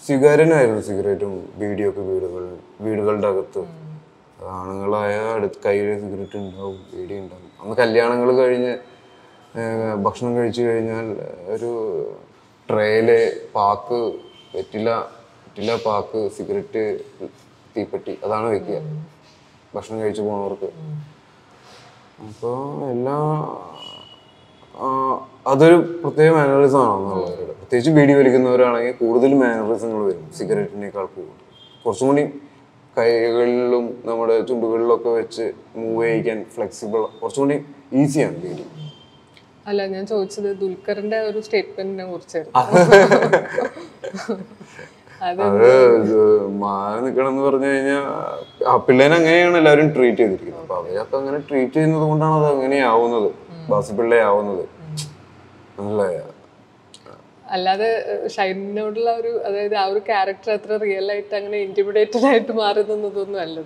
Speaker 2: സ്വീകാര്യനായിരുന്നു സിഗരറ്റും ബീഡിയൊക്കെ വീടുകൾ വീടുകളുടെ അകത്ത്. ആണുങ്ങളായ അടുത്ത് കയ്യിൽ സിഗരറ്റ് ഉണ്ടാവും ബീഡി ഉണ്ടാവും. അന്ന് കല്യാണങ്ങൾ കഴിഞ്ഞ് ഭക്ഷണം കഴിച്ചു കഴിഞ്ഞാൽ ഒരു ട്രേയിൽ പാക്ക് വെറ്റില വെറ്റില പാക്ക് സിഗരറ്റ് തീപ്പെട്ടി അതാണ് വെക്കുക. ഭക്ഷണം കഴിച്ചു പോണവർക്ക്. അപ്പോൾ എല്ലാ അതൊരു പ്രത്യേക മാനറിസം ആണെന്നുള്ളവരുടെ പ്രത്യേകിച്ച് ബീഡി വലിക്കുന്നവരാണെങ്കിൽ കൂടുതൽ മാനറിസങ്ങൾ വരും. സിഗരറ്റിനേക്കാൾ കൂടുതൽ. കുറച്ചും കൂടി കൈകളിലും നമ്മുടെ ചുണ്ടുകളിലൊക്കെ വെച്ച് മൂവ് ചെയ്യിക്കാൻ ഫ്ലെക്സിബിൾ കുറച്ചും കൂടി ഈസിയാണ് ബീഡി.
Speaker 1: അല്ല ഞാൻ ചോദിച്ചത് ദുൽഖറിന്റെ ഒരു സ്റ്റേറ്റ്മെന്റിനെ കുറിച്ചായിരുന്നു. അത്
Speaker 2: മാറി നിൽക്കണം എന്ന് പറഞ്ഞു കഴിഞ്ഞാൽ ആ പിള്ളേനെ അങ്ങനെയാണ് എല്ലാവരും ട്രീറ്റ് ചെയ്തിരിക്കുന്നത്. അപ്പൊ അവരൊക്കെ അങ്ങനെ ട്രീറ്റ് ചെയ്യുന്നത് കൊണ്ടാണ് അത് അങ്ങനെയാവുന്നത്. ബാസി പിള്ളയാവുന്നത് മനസ്സിലായോ
Speaker 1: അല്ലാതെ ഷൈനിനോടുള്ള ഒരു അതായത് ആ ഒരു ക്യാരക്ടർ അത്ര റിയൽ ആയിട്ട് അങ്ങനെ ഇന്റിമിഡേറ്റഡ് ആയിട്ട് മാറുന്നതൊന്നും അല്ല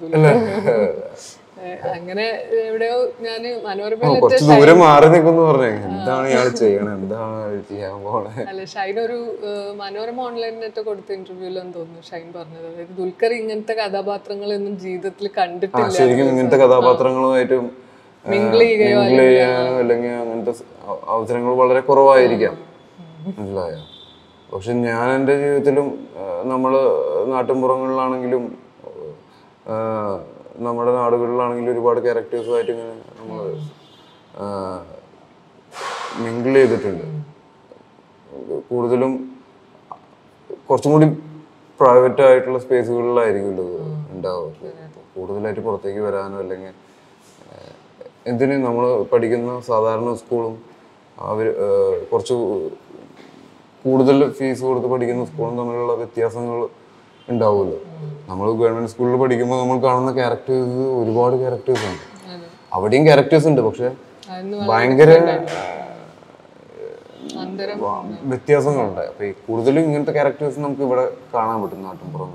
Speaker 1: അങ്ങനെ എവിടെയോ ഞാൻ അല്ല ഷൈൻ ഒരു മനോരമ ഓൺലൈനിനൊക്കെ കൊടുത്ത ഇന്റർവ്യൂലെന്ന് തോന്നുന്നു ഷൈൻ പറഞ്ഞത്. അതായത് ദുൽഖർ ഇങ്ങനത്തെ കഥാപാത്രങ്ങളൊന്നും ജീവിതത്തിൽ കണ്ടിട്ടില്ല
Speaker 2: ഇങ്ങനത്തെ കഥാപാത്രങ്ങളുമായിട്ടും മിങ്കിൾ ചെയ്യാനോ അല്ലെങ്കിൽ അങ്ങനത്തെ അവസരങ്ങൾ വളരെ കുറവായിരിക്കാം. മനസ്സിലായോ? പക്ഷെ ഞാൻ എന്റെ ജീവിതത്തിലും നമ്മൾ നാട്ടിൻപുറങ്ങളിലാണെങ്കിലും നമ്മുടെ നാടുകളിലാണെങ്കിലും ഒരുപാട് ക്യാരക്ടേഴ്സുമായിട്ട് ഇങ്ങനെ നമ്മൾ മിങ്കിൾ ചെയ്തിട്ടുണ്ട്. കൂടുതലും കുറച്ചും കൂടി പ്രൈവറ്റ് ആയിട്ടുള്ള സ്പേസുകളിലായിരിക്കുമല്ലോ ഇത് ഉണ്ടാവുക. കൂടുതലായിട്ട് പുറത്തേക്ക് വരാനോ അല്ലെങ്കിൽ എന്തിന് നമ്മൾ പഠിക്കുന്ന സാധാരണ സ്കൂളും അവർ കുറച്ച് കൂടുതൽ ഫീസ് കൊടുത്ത് പഠിക്കുന്ന സ്കൂളും തമ്മിലുള്ള വ്യത്യാസങ്ങൾ ഉണ്ടാവുമല്ലോ. നമ്മൾ ഗവൺമെന്റ് സ്കൂളിൽ പഠിക്കുമ്പോൾ നമ്മൾ കാണുന്ന ക്യാരക്ടേഴ്സ് ഒരുപാട് ക്യാരക്ടേഴ്സ് ഉണ്ട്. അവിടെയും ക്യാരക്ടേഴ്സ് ഉണ്ട് പക്ഷെ ഭയങ്കര വ്യത്യാസങ്ങളുണ്ട്. അപ്പൊ ഈ കൂടുതലും ഇങ്ങനത്തെ ക്യാരക്ടേഴ്സ് നമുക്ക് ഇവിടെ കാണാൻ പറ്റും നാട്ടിൻ പുറം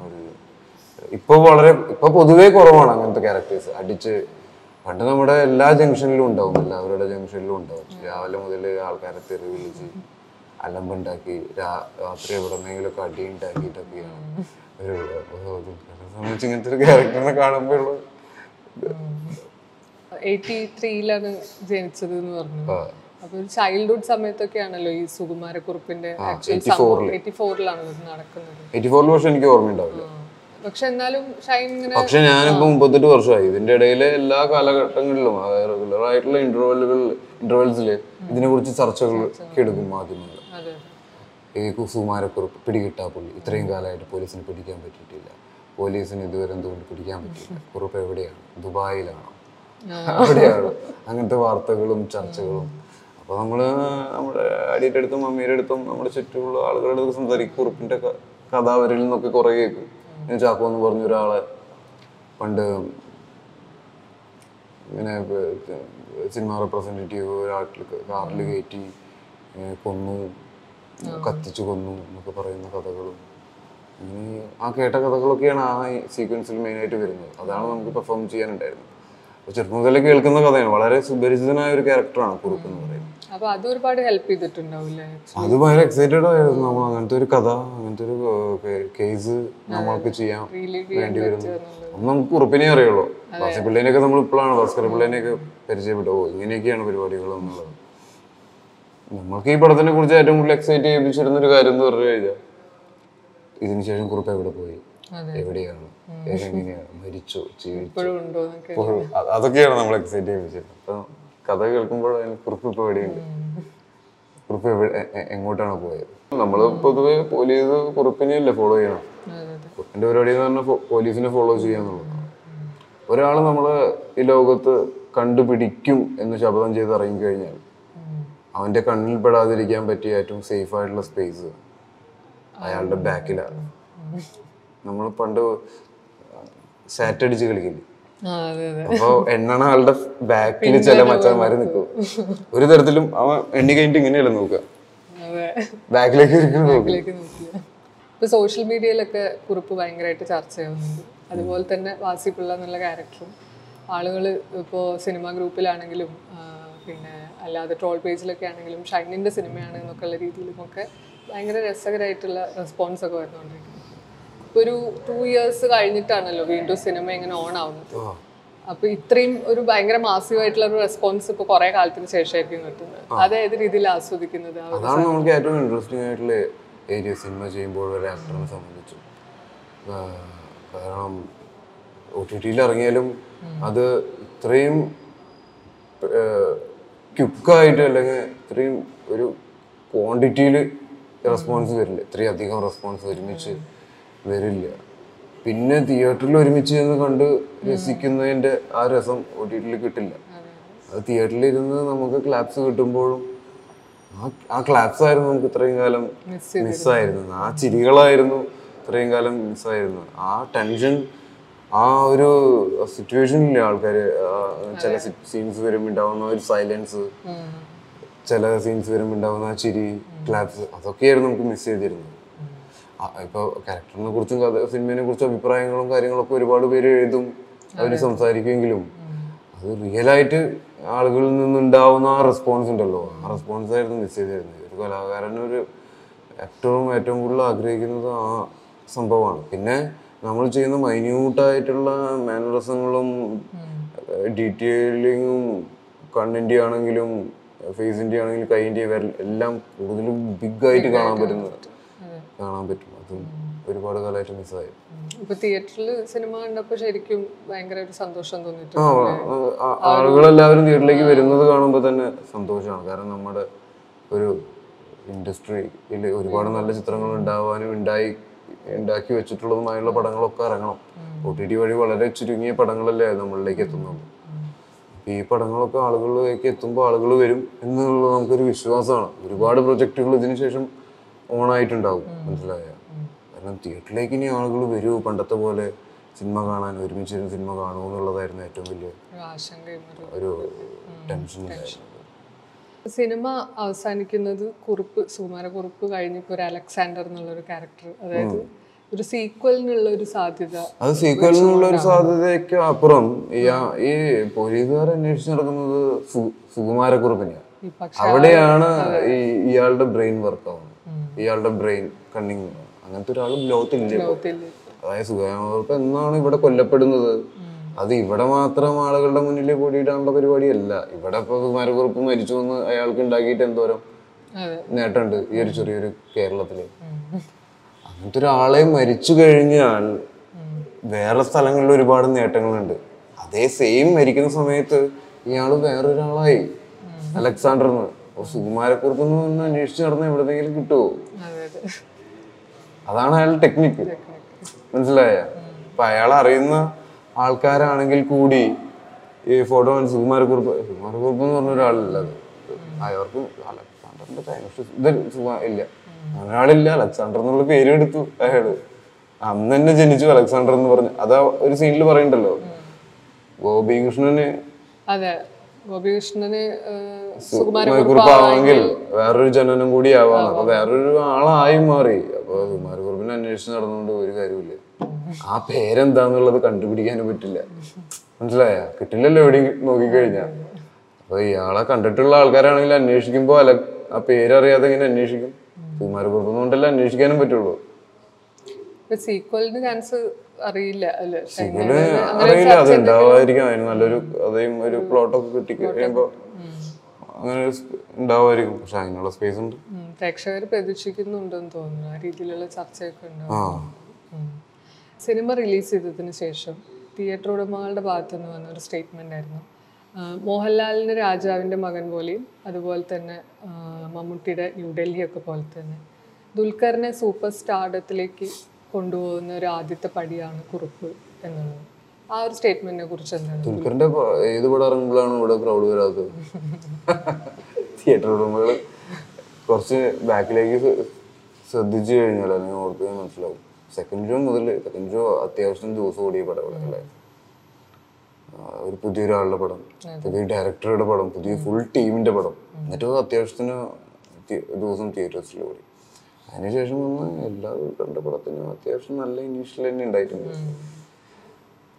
Speaker 2: ഇപ്പൊ വളരെ ഇപ്പൊ പൊതുവേ കുറവാണ് അങ്ങനത്തെ ക്യാരക്ടേഴ്സ് അടിച്ച് പണ്ട് നമ്മുടെ എല്ലാ ജംഗ്ഷനിലും ഉണ്ടാവും എല്ലാവരുടെ ജംഗ്ഷനിലും ഉണ്ടാവും. രാവിലെ മുതൽ ആൾക്കാരെ തെറി വിളിച്ച് അലമ്പുണ്ടാക്കി രാത്രി എവിടെന്നെങ്കിലൊക്കെ അടി ഉണ്ടാക്കിയിട്ടൊക്കെയാണ് ഒരു സംബന്ധിച്ച് ഇങ്ങനത്തെ ഒരു ക്യാരക്ടറിനെ കാണുമ്പോഴുള്ള
Speaker 1: എയ്റ്റി ത്രീയിലാണ് ജനിച്ചത് എന്ന് പറഞ്ഞു. അപ്പൊ ഒരു ചൈൽഡ്ഹുഡ് സമയത്തൊക്കെയാണല്ലോ ഈ സുകുമാരക്കുറുപ്പിന്റെ എയ്റ്റി ഫോറിലാണ് നടക്കുന്നത്.
Speaker 2: എയ്റ്റി ഫോറിൽ പക്ഷെ എനിക്ക് ഓർമ്മയുണ്ടാവില്ല.
Speaker 1: പക്ഷെ എന്നാലും ഷൈൻ ഇങ്ങനെ
Speaker 2: പക്ഷെ ഞാനിപ്പോ മുപ്പത്തെട്ട് വർഷമായി. ഇതിന്റെ ഇടയിലെ എല്ലാ കാലഘട്ടങ്ങളിലും അതായത് റെഗുലർ ആയിട്ടുള്ള ഇന്റർവെല്ലുകൾ ഇന്റർവെൽസിൽ ഇതിനെ കുറിച്ച് ചർച്ചകൾ. എടുക്കും മാധ്യമങ്ങൾ ഈ കുസുമാരക്കുറിപ്പ് പിടികിട്ടാ പുള്ളി. ഇത്രയും കാലമായിട്ട് പോലീസിന് പിടിക്കാൻ പറ്റിയിട്ടില്ല. പോലീസിന് ഇതുവരെ എന്തുകൊണ്ട് പിടിക്കാൻ പറ്റിയില്ല? കുറുപ്പ് എവിടെയാണ്? ദുബായിലാണോ? അവിടെയാണ്? അങ്ങനത്തെ വാർത്തകളും ചർച്ചകളും. അപ്പൊ നമ്മൾ നമ്മുടെ അടിയുടെ അടുത്തും മമ്മിയുടെ അടുത്തും നമ്മുടെ ചുറ്റുമുള്ള ആളുകളുടെ അടുത്ത് സംസാരിക്കും. കുറുപ്പിന്റെ കഥാവരിൽ കഥ നിന്നൊക്കെ കുറെ കേൾക്കും. ഞാൻ ചാക്കോ എന്ന് പറഞ്ഞ ഒരാളെ പണ്ട് ഇങ്ങനെ സിനിമ റെപ്രസെന്റേറ്റീവ് ഒരാട്ടിൽ കാറിൽ കയറ്റി കൊന്നു കത്തിച്ചു കൊന്നു എന്നൊക്കെ പറയുന്ന കഥകളും. അങ്ങനെ ആ കേട്ട കഥകളൊക്കെയാണ് ആ സീക്വൻസിൽ മെയിനായിട്ട് വരുന്നത്. അതാണ് നമുക്ക് പെർഫോം ചെയ്യാനുണ്ടായിരുന്നത്. അപ്പോൾ ചെറുപ്പം മുതലേ കേൾക്കുന്ന കഥയാണ്. വളരെ സുപരിചിതനായ ഒരു ക്യാരക്ടറാണ് കുറുപ്പ് എന്ന് പറയുന്നത്.
Speaker 1: അപ്പൊ അത് ഒരുപാട് ഹെൽപ്പ് ചെയ്തിട്ടുണ്ടാവില്ലേ?
Speaker 2: അത് ഭയങ്കര എക്സൈറ്റഡ് ആയിരുന്നു നമ്മൾ. അങ്ങനത്തെ ഒരു കഥ അങ്ങനത്തെ ഒരു കേസ് നമ്മൾക്ക് ചെയ്യാൻ വേണ്ടി വരുന്നു. അന്ന് നമുക്ക് ഉറപ്പിനെ അറിയുള്ളൂ. ഭാസ്കര പിള്ളേനെയൊക്കെ നമ്മൾ ഇപ്പോഴാണ് ഭാസ്കര പിള്ളേനെയൊക്കെ പരിചയപ്പെട്ടു ഓ ഇങ്ങനെയൊക്കെയാണ് പരിപാടികൾ എന്നുള്ളത്. നമ്മൾക്ക് ഈ പടത്തിനെ കുറിച്ച് ഏറ്റവും കൂടുതൽ എക്സൈറ്റ് ചെയ്യിപ്പിച്ചിരുന്ന ഒരു കാര്യം എന്ന് പറഞ്ഞു കഴിഞ്ഞാൽ ഇതിനുശേഷം കുറിപ്പ് എവിടെ പോയി. എവിടെയാണ്? എങ്ങനെയാണ്? മരിച്ചോ? ജീവിച്ചോ? അതൊക്കെയാണ് നമ്മൾ എക്സൈറ്റ് ചെയ്യിപ്പിച്ചത് അപ്പൊ കഥ കേൾക്കുമ്പോൾ അതിന് കുറിപ്പ് ഇപ്പോൾ എവിടെയുണ്ട്? കുറിപ്പ് എങ്ങോട്ടാണ് പോയത്? നമ്മൾ പൊതുവെ പോലീസ് കുറിപ്പിനെയല്ലേ ഫോളോ ചെയ്യണം. കുറിപ്പിന്റെ പരിപാടി എന്ന് പറഞ്ഞാൽ പോലീസിനെ ഫോളോ ചെയ്യാന്നുള്ളത് ഒരാൾ നമ്മൾ ഈ ലോകത്ത് കണ്ടുപിടിക്കും എന്ന് ശബ്ദം ചെയ്ത് ഇറങ്ങിക്കഴിഞ്ഞാൽ
Speaker 1: കഴിഞ്ഞാൽ
Speaker 2: അവന്റെ കണ്ണിൽ പെടാതിരിക്കാൻ പറ്റിയ ഏറ്റവും സേഫ് ആയിട്ടുള്ള സ്പേസ് അയാളുടെ ബാക്കിലാണ് നമ്മൾ പണ്ട് സാറ്റടിച്ച് കളിക്കില്ലേ? അപ്പൊ എണ്ണണ ആളുടെ ബാക്കിൽ ചില മച്ചാന്മാര് നിൽക്കും ഒരു തരത്തിലും അവൻ എണ്ണി കഴിഞ്ഞിട്ട് ഇങ്ങനെയല്ല നോക്കുക? ബാക്കിലേക്ക്
Speaker 1: ഇപ്പൊ സോഷ്യൽ മീഡിയയിലൊക്കെ കുറിപ്പ് ഭയങ്കരമായിട്ട് ചർച്ചയാവുന്നുണ്ട് അതുപോലെ തന്നെ വാസിപ്പിള്ള എന്നുള്ള ക്യാരക്ടറും ആളുകൾ ഇപ്പോൾ സിനിമ ഗ്രൂപ്പിലാണെങ്കിലും പിന്നെ അല്ലാതെ ട്രോൾ പേജിലൊക്കെ ആണെങ്കിലും ഷൈനിന്റെ സിനിമയാണ് എന്നൊക്കെയുള്ള രീതിയിലും ഒക്കെ ഭയങ്കര രസകരമായിട്ടുള്ള റെസ്പോൺസ് ഒക്കെ ഇപ്പോൾ ഒരു ടു ഇയേഴ്സ് കഴിഞ്ഞിട്ടാണല്ലോ വീണ്ടും സിനിമ ഇങ്ങനെ ഓൺ ആവുന്നത്. അപ്പൊ ഇത്രയും ഒരു ഭയങ്കര മാസീവായിട്ടുള്ള ഒരു റെസ്പോൺസ് ഇപ്പൊ കുറെ കാലത്തിന് ശേഷമായിരിക്കും കിട്ടുന്നത്. അത് ഏത് രീതിയിൽ ആസ്വദിക്കുന്നത്?
Speaker 2: അതാണ് നമുക്ക് ഏറ്റവും ഇൻട്രസ്റ്റിംഗ് ആയിട്ടുള്ള ഏരിയ സിനിമ ചെയ്യുമ്പോൾ ഒരു ആക്ടറിനെ സംബന്ധിച്ച്. കാരണം ഒ ടി ടിയിൽ ഇറങ്ങിയാലും അത് ഇത്രയും ക്യുക്കായിട്ട് അല്ലെങ്കിൽ ഇത്രയും ഒരു ക്വാണ്ടിറ്റിയിൽ റെസ്പോൺസ് വരില്ല. ഇത്രയും അധികം റെസ്പോൺസ് ഒരുമിച്ച് വരില്ല. പിന്നെ തിയേറ്ററിൽ ഒരുമിച്ച് ഇരുന്ന് കണ്ട് രസിക്കുന്നതിന്റെ ആ രസം ഒ ടി ടിയിൽ കിട്ടില്ല. അത് തിയേറ്ററിൽ ഇരുന്ന് നമുക്ക് ക്ലാപ്സ് കിട്ടുമ്പോഴും ആ ക്ലാപ്സ് ആയിരുന്നു നമുക്ക് ഇത്രയും കാലം
Speaker 1: മിസ്
Speaker 2: മിസ്സായിരുന്നു ആ ചിരികളായിരുന്നു ഇത്രയും കാലം മിസ്സായിരുന്നു ആ ടെൻഷൻ ആ ഒരു സിറ്റുവേഷനിലെ ആൾക്കാർ ചില സീൻസ് വരുമ്പോൾ ഉണ്ടാവുന്ന ഒരു സൈലൻസ് ചില സീൻസ് വരുമ്പോൾ ഉണ്ടാവുന്ന ആ ചിരി ക്ലാപ്സ് അതൊക്കെയായിരുന്നു നമുക്ക് മിസ് ചെയ്തിരുന്നത്. ഇപ്പൊ ക്യാരക്ടറിനെ കുറിച്ചും കഥ സിനിമയെ കുറിച്ചും അഭിപ്രായങ്ങളും കാര്യങ്ങളൊക്കെ ഒരുപാട് പേര് എഴുതും അവർ സംസാരിക്കുമെങ്കിലും അത് റിയൽ ആയിട്ട് ആളുകളിൽ നിന്നുണ്ടാവുന്ന ആ റെസ്പോൺസ് ഉണ്ടല്ലോ. ആ റെസ്പോൺസ് ആയിരുന്നു മിസ് ചെയ്തിരുന്നത്. ഒരു കലാകാരൻ ഒരു ഏറ്റവും ഏറ്റവും കൂടുതൽ ആഗ്രഹിക്കുന്നത് ആ സംഭവമാണ്. പിന്നെ നമ്മൾ ചെയ്യുന്ന മൈന്യൂട്ടായിട്ടുള്ള മാനറസങ്ങളും ഡീറ്റെയിലിങ്ങും കണ്ണിന്റെ ആണെങ്കിലും ഫേസിന്റെ ആണെങ്കിലും കൈന്റെ എല്ലാം കൂടുതലും ബിഗ് ആയിട്ട് കാണാൻ പറ്റുന്നത്. കാണാൻ പറ്റും. അതും ഒരുപാട് കാലമായിട്ട് മിസ്സായി.
Speaker 1: ഇപ്പൊ തിയേറ്ററിൽ സിനിമ കണ്ടപ്പോ ശരിക്കും ഭയങ്കര ഒരു സന്തോഷം തോന്നിയിട്ടുണ്ട്.
Speaker 2: ആളുകളെല്ലാവരും തിയേറ്ററിലേക്ക് വരുന്നത് കാണുമ്പോൾ തന്നെ സന്തോഷമാണ്. കാരണം നമ്മുടെ ഒരു ഇൻഡസ്ട്രിയിൽ ഒരുപാട് നല്ല ചിത്രങ്ങൾ ഉണ്ടാവാനും ഉണ്ടായി ഉണ്ടാക്കി വെച്ചിട്ടുള്ളതുമായുള്ള പടങ്ങളൊക്കെ ഇറങ്ങണം. ഒ ടി ടി വഴി വളരെ ചുരുങ്ങിയ പടങ്ങളല്ലേ നമ്മളിലേക്ക് എത്തുന്നത്. അപ്പൊ ഈ പടങ്ങളൊക്കെ ആളുകളിലേക്ക് എത്തുമ്പോൾ ആളുകൾ വരും എന്നുള്ളത് നമുക്കൊരു വിശ്വാസമാണ്. ഒരുപാട് പ്രൊജക്റ്റുകൾ ഇതിനു ശേഷം ഓണായിട്ടുണ്ടാവും മനസ്സിലായ? കാരണം തിയേറ്ററിലേക്ക് ഇനി ആളുകൾ വരൂ. പണ്ടത്തെ പോലെ സിനിമ കാണാൻ ഒരുമിച്ച് സിനിമ കാണുമോ എന്നുള്ളതായിരുന്നു ഏറ്റവും വലിയ
Speaker 1: ഒരു
Speaker 2: ടെൻഷൻ
Speaker 1: സിനിമ അവസാനിക്കുന്നത് കുറിപ്പ് സുകുമാരക്കുറിപ്പ് കഴിഞ്ഞിപ്പോ ഒരു അലക്സാണ്ടർ എന്നുള്ള ഒരു ക്യാരക്ടർ അതായത് ഒരു സീക്വലിനുള്ള ഒരു സാധ്യത
Speaker 2: അത് സീക്വലിനുള്ള ഒരു സാധ്യതയ്ക്ക് അപ്പുറം. ഈ പോലീസുകാർ അന്വേഷിച്ച് നടക്കുന്നത് സുകുമാരക്കുറുപ്പിനെയാണ് അവിടെയാണ് ഈ ഇയാളുടെ ബ്രെയിൻ വർക്ക് ആവുന്നത്. ഇയാളുടെ ബ്രെയിൻ കണ്ണിങ് അങ്ങനത്തെ ഒരാൾ ലോകത്തില്ല അതായത് സുഖാമർപ്പ് എന്നാണ് ഇവിടെ കൊല്ലപ്പെടുന്നത്? അത് ഇവിടെ മാത്രം ആളുകളുടെ മുന്നിൽ പൊടിയിടാനുള്ള പരിപാടിയല്ല. ഇവിടെ ഇപ്പൊ സുകുമാരക്കുറുപ്പ് മരിച്ചു എന്ന് അയാൾക്ക് ഉണ്ടാക്കിയിട്ട് എന്തോരം നേട്ടമുണ്ട് ഈ ഒരു ചെറിയൊരു കേരളത്തിൽ. അങ്ങനത്തെ ഒരാളെ മരിച്ചു കഴിഞ്ഞാൽ വേറെ സ്ഥലങ്ങളിൽ ഒരുപാട് നേട്ടങ്ങളുണ്ട്. അതേ സെയിം മരിക്കുന്ന സമയത്ത് ഇയാൾ വേറൊരാളായി. അലക്സാണ്ടർ എന്ന് സുകുമാരക്കുറുപ്പ് എന്ന് അന്വേഷിച്ച് നടന്ന എവിടെന്നെങ്കിലും കിട്ടുമോ
Speaker 1: അതെ അതെ.
Speaker 2: അതാണ് അയാളുടെ ടെക്നിക്ക് മനസ്സിലായ? അപ്പൊ അയാൾ അറിയുന്ന ആൾക്കാരാണെങ്കിൽ കൂടി ഈ ഫോട്ടോ സുകുമാരക്കുറുപ്പ് സുകുമാരക്കുറുപ്പ് എന്ന് പറഞ്ഞ ഒരാളില്ല അത്. അയാൾക്ക് അലക്സാണ്ടറിന്റെ. പക്ഷെ ഇല്ല. ഒരാളില്ല അലക്സാണ്ടർ എന്നുള്ള പേര് എടുത്തു അയാൾ. അന്ന് തന്നെ ജനിച്ചു അലക്സാണ്ടർ എന്ന് പറഞ്ഞു. അതാ ഒരു സീനിൽ പറയണ്ടല്ലോ? ഗോപികൃഷ്ണന്
Speaker 1: ഗോപികൃഷ്ണന് സുകുമാരക്കുറിപ്പ്
Speaker 2: വേറൊരു ജനനം കൂടി ആവാണ് അപ്പൊ വേറൊരു ആളായി മാറി. അപ്പൊ കുമാരക്കുറിപ്പിനെ അന്വേഷിച്ച് നടന്നുകൊണ്ട് ഒരു കാര്യമില്ല ആ പേരെന്താന്നുള്ളത് കണ്ടുപിടിക്കാനും പറ്റില്ല. മനസ്സിലായ? കിട്ടില്ലല്ലോ എവിടെയും നോക്കിക്കഴിഞ്ഞാ. അപ്പൊ ഇയാളെ കണ്ടിട്ടുള്ള ആൾക്കാരാണെങ്കിൽ അന്വേഷിക്കുമ്പോ അല്ല ആ പേരറിയാതെ ഇങ്ങനെ അന്വേഷിക്കും. കുമാരക്കുറിപ്പ് കൊണ്ടല്ലേ അന്വേഷിക്കാനും പറ്റുള്ളൂ.
Speaker 1: സീക്വലിന് ചാൻസ് അറിയില്ല
Speaker 2: ഇതിൽ അറിയില്ല അത് ഉണ്ടാവാതിരിക്കും അതിന് നല്ലൊരു അതേം ഒരു പ്ലോട്ടൊക്കെ കിട്ടി കഴിയുമ്പോ അങ്ങനെ ഉണ്ടാവുമായിരിക്കും. പക്ഷെ അതിനുള്ള സ്പേസ് ഉണ്ട്.
Speaker 1: പ്രേക്ഷകർ പ്രതീക്ഷിക്കുന്നുണ്ടെന്ന് തോന്നുന്നു. ആ രീതിയിലുള്ള ചർച്ചയൊക്കെ ഉണ്ടാവും. സിനിമ റിലീസ് ചെയ്തതിന് ശേഷം തിയേറ്റർ ഉടമകളുടെ ഭാഗത്തു നിന്ന് വന്ന ഒരു സ്റ്റേറ്റ്മെന്റ് ആയിരുന്നു. മോഹൻലാലിന്റെ മോഹൻലാലിന് രാജാവിന്റെ മകൻ പോലെയും അതുപോലെ തന്നെ മമ്മൂട്ടിയുടെ മമ്മൂട്ടിയുടെ ന്യൂഡൽഹിയൊക്കെ പോലെ തന്നെ. ദുൽഖറിനെ സൂപ്പർ സ്റ്റാർഡത്തിലേക്ക് കൊണ്ടുപോകുന്ന ഒരു ആദ്യത്തെ പടിയാണ് കുറുപ്പ് എന്നുള്ളത് ആ ഒരു സ്റ്റേറ്റ്മെന്റിനെ കുറിച്ച് എന്താണ്?
Speaker 2: ദുൽഖറിന്റെ ഏത് പടം ഇറങ്ങുമ്പോഴാണ് ഇവിടെ ക്രൗഡ് വരാത്തത്? തിയേറ്റർ റൂമുകൾ കുറച്ച് ബാക്കിലേക്ക് ശ്രദ്ധിച്ചു കഴിഞ്ഞാൽ അല്ലെങ്കിൽ ഓർക്ക് മനസ്സിലാവും. സെക്കൻഡ് ഷോ മുതൽ സെക്കൻഡ് ഷോ അത്യാവശ്യം ദിവസം ഓടിയ പടങ്ങളല്ലേ? ഒരു പുതിയൊരാളുടെ പടം പുതിയ ഡയറക്ടറുടെ പടം പുതിയ ഫുൾ ടീമിന്റെ പടം. എന്നിട്ട് അത്യാവശ്യത്തിന് ദിവസം തിയേറ്റേഴ്സിൽ ഓടി. അതിനുശേഷം വന്ന് എല്ലാ കണ്ട പടത്തിനും അത്യാവശ്യം നല്ല ഇനീഷ്യൽ തന്നെ ഉണ്ടായിട്ടുണ്ട്.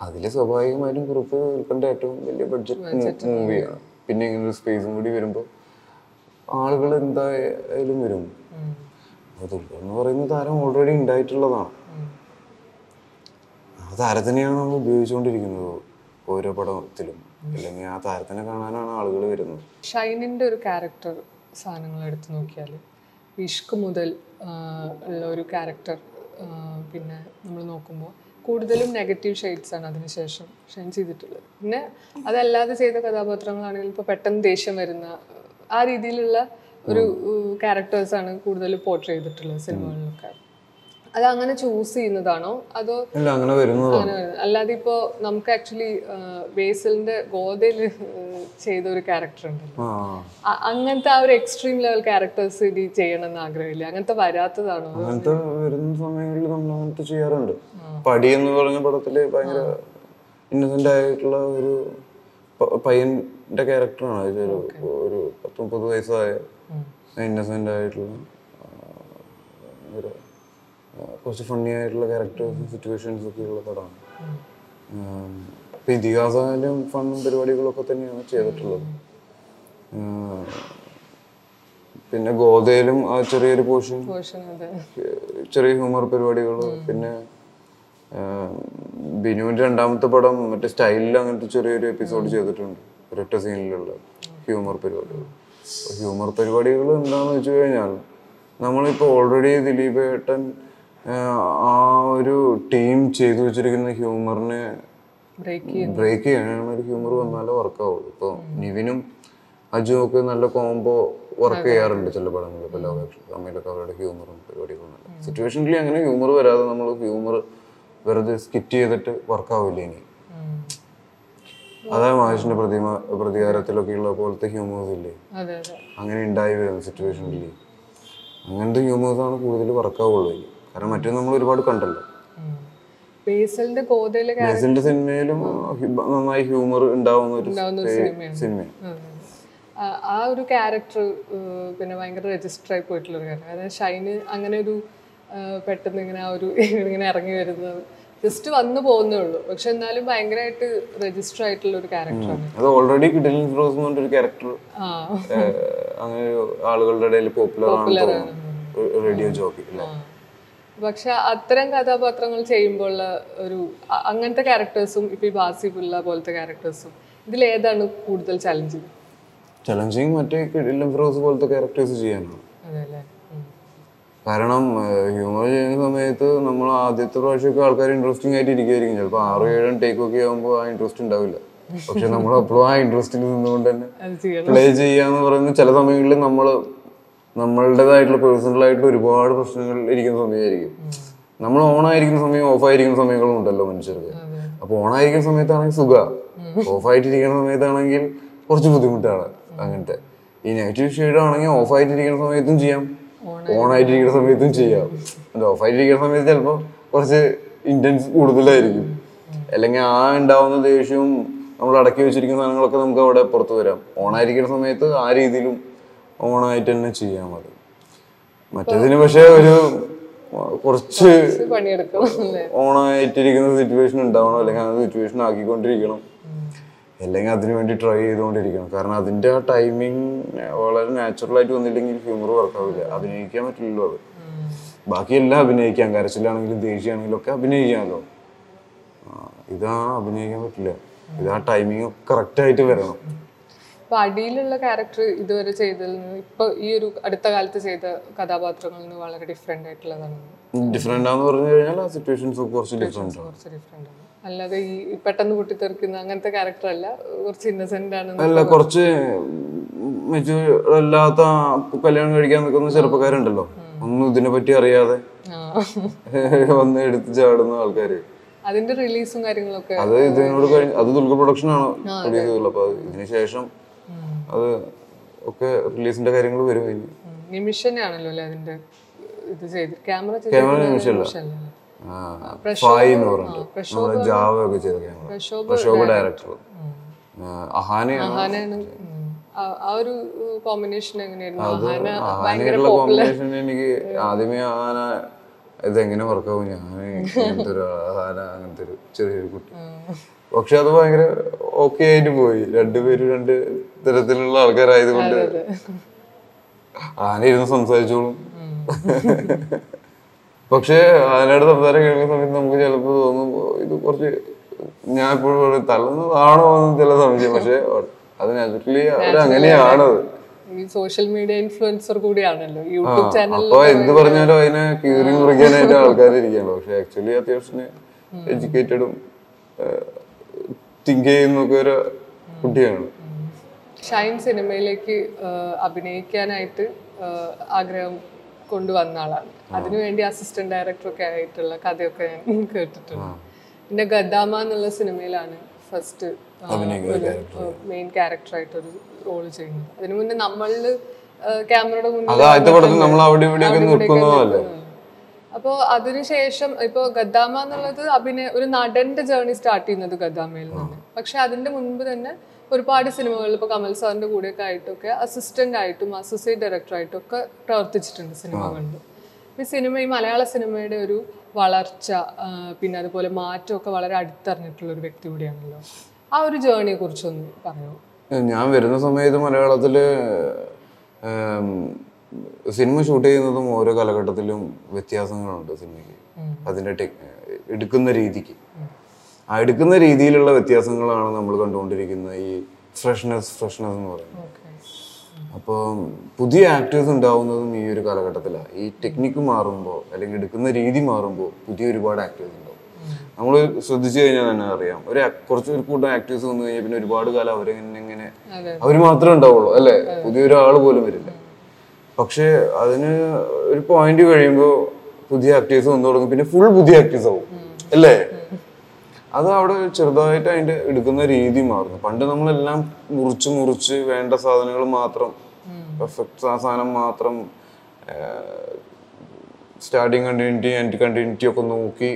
Speaker 2: അതിൽ സ്വാഭാവികമായിട്ടും കുറിപ്പ് ഉൾക്കണ്ട ഏറ്റവും വലിയ ബഡ്ജറ്റ് മൂവിയാണ് പിന്നെ ഇങ്ങനെ ഒരു സ്പേസും കൂടി വരുമ്പോൾ ആളുകൾ എന്തായാലും വരും. ദുൽഖർ എന്ന് പറയുന്ന താരം ഓൾറെഡി ഉണ്ടായിട്ടുള്ളതാണ്. ആ താരത്തിനെയാണ് നമ്മൾ ഉപയോഗിച്ചുകൊണ്ടിരിക്കുന്നത് ഓരോ പടത്തിലും. അല്ലെങ്കിൽ ആ താരത്തിനെ കാണാനാണ് ആളുകൾ വരുന്നത്.
Speaker 1: ഷൈനിന്റെ ഒരു ക്യാരക്ടർ സാധനങ്ങൾ എടുത്തു നോക്കിയാൽ ഇഷ്ക് മുതൽ ഉള്ള ഒരു ക്യാരക്ടർ പിന്നെ നമ്മൾ നോക്കുമ്പോൾ കൂടുതലും നെഗറ്റീവ് ഷെയ്ഡ്സ് ആണ് അതിനുശേഷം ഷൈൻ ചെയ്തിട്ടുള്ളത്. പിന്നെ അതല്ലാതെ ചെയ്ത കഥാപാത്രങ്ങളാണെങ്കിൽ ഇപ്പോൾ പെട്ടെന്ന് ദേഷ്യം വരുന്ന ആ രീതിയിലുള്ള ഒരു ക്യാരക്ടേഴ്സാണ് കൂടുതൽ പോർട്രേ ചെയ്തിട്ടുള്ളത് സിനിമകളിലൊക്കെ അത് അങ്ങനെ ചൂസ് ചെയ്യുന്നതാണോ? അതോ
Speaker 2: അല്ല അങ്ങനെ വരുന്നതാണ്
Speaker 1: അല്ലാതെ ഇപ്പോ നമുക്ക് ആക്ച്വലി വേസലിന്റെ ഗോതയിൽ ചെയ്ത ഒരു ക്യാരക്ടർ ഉണ്ടല്ലോ. അങ്ങനത്തെ ആ ഒരു എക്സ്ട്രീം ലെവൽ ക്യാരക്ടേഴ്സ് ഇത് ചെയ്യണമെന്ന് ആഗ്രഹമില്ല. അങ്ങനത്തെ വരാത്തതാണോ?
Speaker 2: അങ്ങനത്തെ വരുന്ന സമയങ്ങളിൽ നമ്മൾ അങ്ങനത്തെ ചെയ്യാറുണ്ട്. പടി എന്ന് പറഞ്ഞ പടത്തിൽ ഭയങ്കര ഇന്നസെന്റ് ആയിട്ടുള്ള ഒരു പയ്യന്റെ ക്യാരക്ടറാണ് ഒരു പത്ത് മുപ്പത് വയസ്സായ ഇന്നസെന്റ് ആയിട്ടുള്ള ഒരു കുറച്ച് ഫണ്ണി ആയിട്ടുള്ള ക്യാരക്ടേഴ്സും സിറ്റുവേഷൻസും ഒക്കെ ഉള്ള പടമാണ് ഇപ്പം ഇതിഹാസമായാലും ഫണ്ണും പരിപാടികളൊക്കെ തന്നെയാണ് ചെയ്തിട്ടുള്ളത്. പിന്നെ ഗോതയിലും ആ ചെറിയൊരു പോർഷൻ ചെറിയ ഹ്യൂമർ പരിപാടികൾ പിന്നെ ബിനുവിന്റെ രണ്ടാമത്തെ പടം മറ്റേ സ്റ്റൈലിൽ അങ്ങനത്തെ ചെറിയൊരു എപ്പിസോഡ് ചെയ്തിട്ടുണ്ട്. ഒരൊറ്റ സീനിലുള്ള ഹ്യൂമർ പരിപാടികൾ ഹ്യൂമർ പരിപാടികൾ എന്താണെന്ന് വെച്ച് കഴിഞ്ഞാൽ നമ്മളിപ്പോൾ ഓൾറെഡി ദിലീപ് ഏട്ടൻ ആ, ഒരു ടീം ചെയ്തു വെച്ചിരിക്കുന്ന ഹ്യൂമറിനെ
Speaker 1: ബ്രേക്ക്
Speaker 2: ചെയ്യണം ഒരു ഹ്യൂമർ വന്നാലേ വർക്ക് ആവുള്ളൂ. ഇപ്പോൾ നിവിനും അജുവും ഒക്കെ നല്ല കോംബോ വർക്ക് ചെയ്യാറുണ്ട് ചില പടങ്ങളിൽ. ഇപ്പോൾ ലവ് തമ്മിലൊക്കെ അവരുടെ ഹ്യൂമറും പരിപാടികളും സിറ്റുവേഷനിൽ അങ്ങനെ ഹ്യൂമർ വരാതെ നമ്മൾ ഹ്യൂമർ വെറുതെ സ്കിറ്റ് ചെയ്തിട്ട് വർക്ക് ആവില്ല ഇനി. അതായത് മഹേഷിന്റെ പ്രതിമ പ്രതികാരത്തിലൊക്കെ ഉള്ള പോലത്തെ ഹ്യൂമേഴ്സ് ഇല്ലേ? അങ്ങനെ ഉണ്ടായി വരുന്ന സിറ്റുവേഷനിൽ അങ്ങനത്തെ ഹ്യൂമേഴ്സ് ആണ് കൂടുതൽ വർക്കാവുള്ളൂ ഇനി. കാരണം മറ്റേ നമ്മൾ ഒരുപാട് കണ്ടല്ലോ.
Speaker 1: ബേസലിന്റെ ഗോതയിലെ
Speaker 2: ബേസിന്റെ സിനിമയിലും നന്നായി ഹ്യൂമർ ഉണ്ടാവുന്ന ഒരു
Speaker 1: സിനിമയാണ്. ആ ഒരു ക്യാരക്ടർ പിന്നെ ഭയങ്കര രജിസ്റ്റർ ആയി പോയിട്ടുള്ള ഒരു കാര്യം അതായത് ഷൈന് അങ്ങനെ ഒരു പെട്ടെന്ന് ഇങ്ങനെ ആ ഒരു ഇങ്ങനെ ഇറങ്ങി വരുന്നത്. ജസ്റ്റ് വന്നു പോകുന്നേ ഉള്ളൂ. പക്ഷെ എന്നാലും ഭയങ്കരമായിട്ട് രജിസ്റ്റർ ആയിട്ടുള്ള ഒരു ക്യാരക്ടറാണ്
Speaker 2: അത് ഓൾറെഡി കിഡിലിൻ ഫിറോസ് എന്ന് പറഞ്ഞൊരു ക്യാരക്ടർ അങ്ങനെ ആളുകളുടെ ഇടയിൽ പോപ്പുലർ ആണ്. റേഡിയോ ജോക്കി അല്ലേ.
Speaker 1: പക്ഷെ അത്തരം കഥാപാത്രങ്ങൾ ചെയ്യുമ്പോൾ ഒരു അങ്ങനത്തെ ക്യാരക്ടേഴ്സും ഇപ്പൊ ഈ ബാസിബുള്ള പോലത്തെ ക്യാരക്ടേഴ്സും ഇതിൽ ഏതാണ് കൂടുതൽ ചലഞ്ചിങ്
Speaker 2: ചലഞ്ചിങ് മറ്റേ കിഡിലിൻ ഫിറോസ് പോലത്തെ ക്യാരക്ടേഴ്സ് ചെയ്യാനാണ്. കാരണം ഹ്യൂമർ ചെയ്യുന്ന സമയത്ത് നമ്മൾ ആദ്യത്തെ പ്രാവശ്യമൊക്കെ ആൾക്കാർ ഇൻട്രസ്റ്റിംഗ് ആയിട്ട് ഇരിക്കുമായിരിക്കും ചിലപ്പോൾ ആറ് ഏഴും ടേക്ക് ഒക്കെ ആകുമ്പോൾ ആ ഇൻട്രസ്റ്റ് ഉണ്ടാവില്ല. പക്ഷെ നമ്മൾ അപ്പോഴും ആ ഇൻട്രസ്റ്റിൽ നിന്നുകൊണ്ട് തന്നെ പ്ലേ ചെയ്യാന്ന് പറയുന്നത് ചില സമയങ്ങളിൽ നമ്മൾ നമ്മളുടേതായിട്ടുള്ള പേഴ്സണൽ ആയിട്ടുള്ള ഒരുപാട് പ്രശ്നങ്ങൾ ഇരിക്കുന്ന സമയമായിരിക്കും. നമ്മൾ ഓൺ ആയിരിക്കുന്ന സമയം ഓഫ് ആയിരിക്കുന്ന സമയങ്ങളും ഉണ്ടല്ലോ മനുഷ്യർക്ക്. അപ്പൊ ഓൺ ആയിരിക്കുന്ന സമയത്താണെങ്കിൽ സുഖ. ഓഫ് ആയിട്ടിരിക്കുന്ന സമയത്താണെങ്കിൽ കുറച്ച് ബുദ്ധിമുട്ടാണ് അങ്ങനത്തെ. ഈ നെഗറ്റീവ് ഷെയ്ഡ് ആണെങ്കിൽ ഓഫ് ആയിട്ടിരിക്കുന്ന സമയത്തും ചെയ്യാം. ഓൺ ആയിട്ടിരിക്കുന്ന സമയത്തും ചെയ്യാം. ഓഫ് ആയിട്ടിരിക്കുന്ന സമയത്ത് ചിലപ്പോൾ കുറച്ച് ഇന്റൻസ് കൂടുതലായിരിക്കും. അല്ലെങ്കിൽ ആ ഉണ്ടാവുന്ന ദേഷ്യവും നമ്മൾ അടക്കി വെച്ചിരിക്കുന്ന സാധനങ്ങളൊക്കെ നമുക്ക് അവിടെ പുറത്ത് വരാം. ഓണായിരിക്കുന്ന സമയത്ത് ആ രീതിയിലും ഓണായിട്ട് തന്നെ ചെയ്യാൻ മതി. മറ്റേതിന് പക്ഷെ ഒരു കുറച്ച് ഓണായിട്ടിരിക്കുന്ന സിറ്റുവേഷൻ ഉണ്ടാവണം. അല്ലെങ്കിൽ ആ സിറ്റുവേഷൻ ആക്കിക്കൊണ്ടിരിക്കണം. അല്ലെങ്കിൽ അതിനു വേണ്ടി ട്രൈ ചെയ്തുകൊണ്ടിരിക്കണം. കാരണം അതിന്റെ ആ ടൈമിങ് വളരെ നാച്ചുറൽ ആയിട്ട് വന്നില്ലെങ്കിൽ ഹ്യൂമർ വർക്കാവില്ല അഭിനയിക്കാൻ പറ്റില്ലല്ലോ അത്. ബാക്കിയെല്ലാം അഭിനയിക്കാം. കരച്ചിലാണെങ്കിലും ദേഷ്യമാണെങ്കിലും ഒക്കെ അഭിനയിക്കാമല്ലോ. ഇതാ അഭിനയിക്കാൻ പറ്റില്ല. ഇത് ആ ടൈമിങ് കറക്റ്റ് ആയിട്ട് വരണം.
Speaker 1: അപ്പൊ അടിയിലുള്ള ക്യാരക്ടർ ഇതുവരെ ചെയ്തതിൽ നിന്ന് ഇപ്പൊ ഈ ഒരു അടുത്ത കാലത്ത് ചെയ്ത കഥാപാത്രങ്ങളിൽ നിന്ന് വളരെ ഡിഫറെന്റ് ആയിട്ടുള്ളതാണ്.
Speaker 2: ഡിഫറെന്റ് ആന്ന് പറഞ്ഞു കഴിഞ്ഞാൽ സിറ്റുവേഷൻസ് കുറച്ച് ഡിഫറെന്റ് ആണ്.
Speaker 1: കുറച്ച് ആണ്. അല്ലാതെ ഈ പെട്ടെന്ന് പൊട്ടിത്തെറിക്കുന്ന അങ്ങനത്തെ ക്യാരക്ടർ അല്ല കുറച്ച് ഇന്നസെന്റ് ആണ്
Speaker 2: അല്ല കുറച്ച് അല്ലാത്ത കല്യാണം കഴിക്കാൻ നിൽക്കുന്ന ചെറുപ്പക്കാരുണ്ടല്ലോ. ഒന്നും ഇതിനെ പറ്റി അറിയാതെ വന്ന് എടുത്ത് ചാടുന്ന ആൾക്കാര്.
Speaker 1: അതിന്റെ റിലീസും കാര്യങ്ങളൊക്കെ
Speaker 2: അത് ഇതിനോട് കഴിഞ്ഞ് അത് ദുൽഖർ പ്രൊഡക്ഷൻ ആണ് പ്രൊഡ്യൂസ് ചെയ്തുള്ളൂ അപ്പൊ ഇതിന് ശേഷം അത് ഒക്കെ റിലീസിന്റെ കാര്യങ്ങൾ വരും.
Speaker 1: നിമിഷനാണല്ലോ അല്ലേ അതിന്റെ ഇത് ചെയ്ത് ക്യാമറ
Speaker 2: ക്യാമറ നിമിഷമല്ല. ഫായി എന്ന് പറഞ്ഞിട്ട്. നമ്മൾ ജാവ ഒക്കെ ചെയ്ത ക്യാമറ. ഡയറക്ടർ. അഹാനയാണ്.
Speaker 1: ആ- ഒരു കോമ്പിനേഷൻ എങ്ങനെയായിരുന്നു?
Speaker 2: എനിക്ക് ആദ്യമേ ആന ഇതെങ്ങനെ വർക്കാവും? ഞാൻ ഇങ്ങനത്തെ ഒരു അഹാന അങ്ങനത്തെ ഒരു ചെറിയൊരു കുട്ടി. പക്ഷെ അത് ഭയങ്കര ഓക്കെ ആയിട്ട് പോയി. രണ്ടുപേരും രണ്ട് തരത്തിലുള്ള ആൾക്കാരായതുകൊണ്ട് ആന ഇരുന്ന് സംസാരിച്ചോളും. പക്ഷേ ആനയുടെ സംസാരം കേൾക്കുന്ന സമയത്ത് നമുക്ക് ചിലപ്പോൾ തോന്നും "ഓ, ഇത് കുറച്ച് ഞാൻ ഇപ്പോഴും പറയും, തള്ളുന്നതാണോ എന്ന് ചില സംശയം പക്ഷെ അത് നാച്ചുറലി
Speaker 1: ഈ സോഷ്യൽ മീഡിയ ഇൻഫ്ലുവൻസർ കൂടിയാണല്ലോ. യൂട്യൂബ് ചാനൽ
Speaker 2: അപ്പൊ എന്ത് പറഞ്ഞാലും അതിനെ കീറി മുറിക്കാനായിട്ട് ആൾക്കാർ ഇരിക്കുകയാണ് പക്ഷെ ആക്ച്വലി അത്യാവശ്യം എഡ്യൂക്കേറ്റഡും തിങ്ക് ചെയ്യുന്നൊക്കെ ഒരു കുട്ടിയാണ്.
Speaker 1: ഷൈൻ സിനിമയിലേക്ക് അഭിനയിക്കാനായിട്ട് ആഗ്രഹം കൊണ്ടുവന്ന ആളാണ്. അതിനുവേണ്ടി അസിസ്റ്റന്റ് ഡയറക്ടറൊക്കെ ആയിട്ടുള്ള കഥയൊക്കെ ഞാൻ കേട്ടിട്ടുണ്ട്. പിന്നെ ഗദാമ എന്നുള്ള സിനിമയിലാണ് ഫസ്റ്റ് മെയിൻ ക്യാരക്ടറായിട്ടൊരു റോൾ ചെയ്യുന്നത്. അതിനു മുന്നേ നമ്മളിൽ ക്യാമറയുടെ മുന്നിൽ അപ്പോൾ അതിനുശേഷം ഇപ്പോൾ ഗദ്ദാമ എന്നുള്ളത് അഭിനയ ഒരു നടന്റെ ജേർണി സ്റ്റാർട്ട് ചെയ്യുന്നത് ഗദ്ദാമയിൽ നിന്ന്. പക്ഷെ അതിന്റെ മുൻപ് തന്നെ ഒരുപാട് സിനിമകളിൽ ഇപ്പോൾ കമൽ സാറിന്റെ കൂടെയൊക്കെ ആയിട്ടൊക്കെ അസിസ്റ്റന്റ് ആയിട്ടും അസോസിയേറ്റ് ഡയറക്ടറായിട്ടും ഒക്കെ പ്രവർത്തിച്ചിട്ടുണ്ട് സിനിമകളിൽ ഈ സിനിമ ഈ മലയാള സിനിമയുടെ ഒരു വളർച്ച പിന്നെ അതുപോലെ മാറ്റമൊക്കെ വളരെ അടുത്തറിഞ്ഞിട്ടുള്ള ഒരു വ്യക്തി കൂടിയാണല്ലോ. ആ ഒരു ജേർണിയെ കുറിച്ചൊന്ന് പറയുമോ
Speaker 2: ഞാൻ വരുന്ന സമയത്ത് മലയാളത്തിൽ സിനിമ ഷൂട്ട് ചെയ്യുന്നതും ഓരോ കാലഘട്ടത്തിലും വ്യത്യാസങ്ങളുണ്ട് സിനിമയ്ക്ക്. അതിന്റെ ടെക് എടുക്കുന്ന രീതിക്ക്. എടുക്കുന്ന രീതിയിലുള്ള വ്യത്യാസങ്ങളാണ് നമ്മൾ കണ്ടുകൊണ്ടിരിക്കുന്നത് ഈ ഫ്രഷ്നെസ് ഫ്രഷ്നെസ് എന്ന് പറയുന്നത്. അപ്പോൾ പുതിയ ആക്ടേഴ്സ് ഉണ്ടാവുന്നതും ഈ ഒരു കാലഘട്ടത്തിലാണ് ഈ ടെക്നിക്ക് മാറുമ്പോൾ അല്ലെങ്കിൽ എടുക്കുന്ന രീതി മാറുമ്പോൾ പുതിയ ഒരുപാട് ആക്ടേഴ്സ് ഉണ്ടാവും. നമ്മൾ ശ്രദ്ധിച്ചു കഴിഞ്ഞാൽ തന്നെ അറിയാം. ഒരു കുറച്ച് ഒരു കൂട്ടം ആക്ടേഴ്സ് വന്നു കഴിഞ്ഞാൽ പിന്നെ ഒരുപാട് കാലം അവരെങ്ങനെ ഇങ്ങനെ
Speaker 1: ഇങ്ങനെ
Speaker 2: അവർ മാത്രമേ ഉണ്ടാവുള്ളൂ അല്ലേ? പുതിയൊരാൾ പോലും വരില്ല. പക്ഷേ അതിന് ഒരു പോയിന്റ് കഴിയുമ്പോൾ പുതിയ ആക്ടേഴ്സ് വന്നു തുടങ്ങും. പിന്നെ ഫുൾ പുതിയ ആക്ടേഴ്സ് ആവും അല്ലേ? അത് അവിടെ ചെറുതായിട്ട് അതിന്റെ എടുക്കുന്ന രീതി മാറുന്നു. പണ്ട് നമ്മളെല്ലാം മുറിച്ച് മുറിച്ച് വേണ്ട സാധനങ്ങൾ മാത്രം പെർഫെക്റ്റ് ആ സാധനം മാത്രം സ്റ്റാർട്ടിങ് കണ്ടിന്യൂറ്റി ആൻഡ് കണ്ടിന്യൂറ്റി ഒക്കെ നോക്കി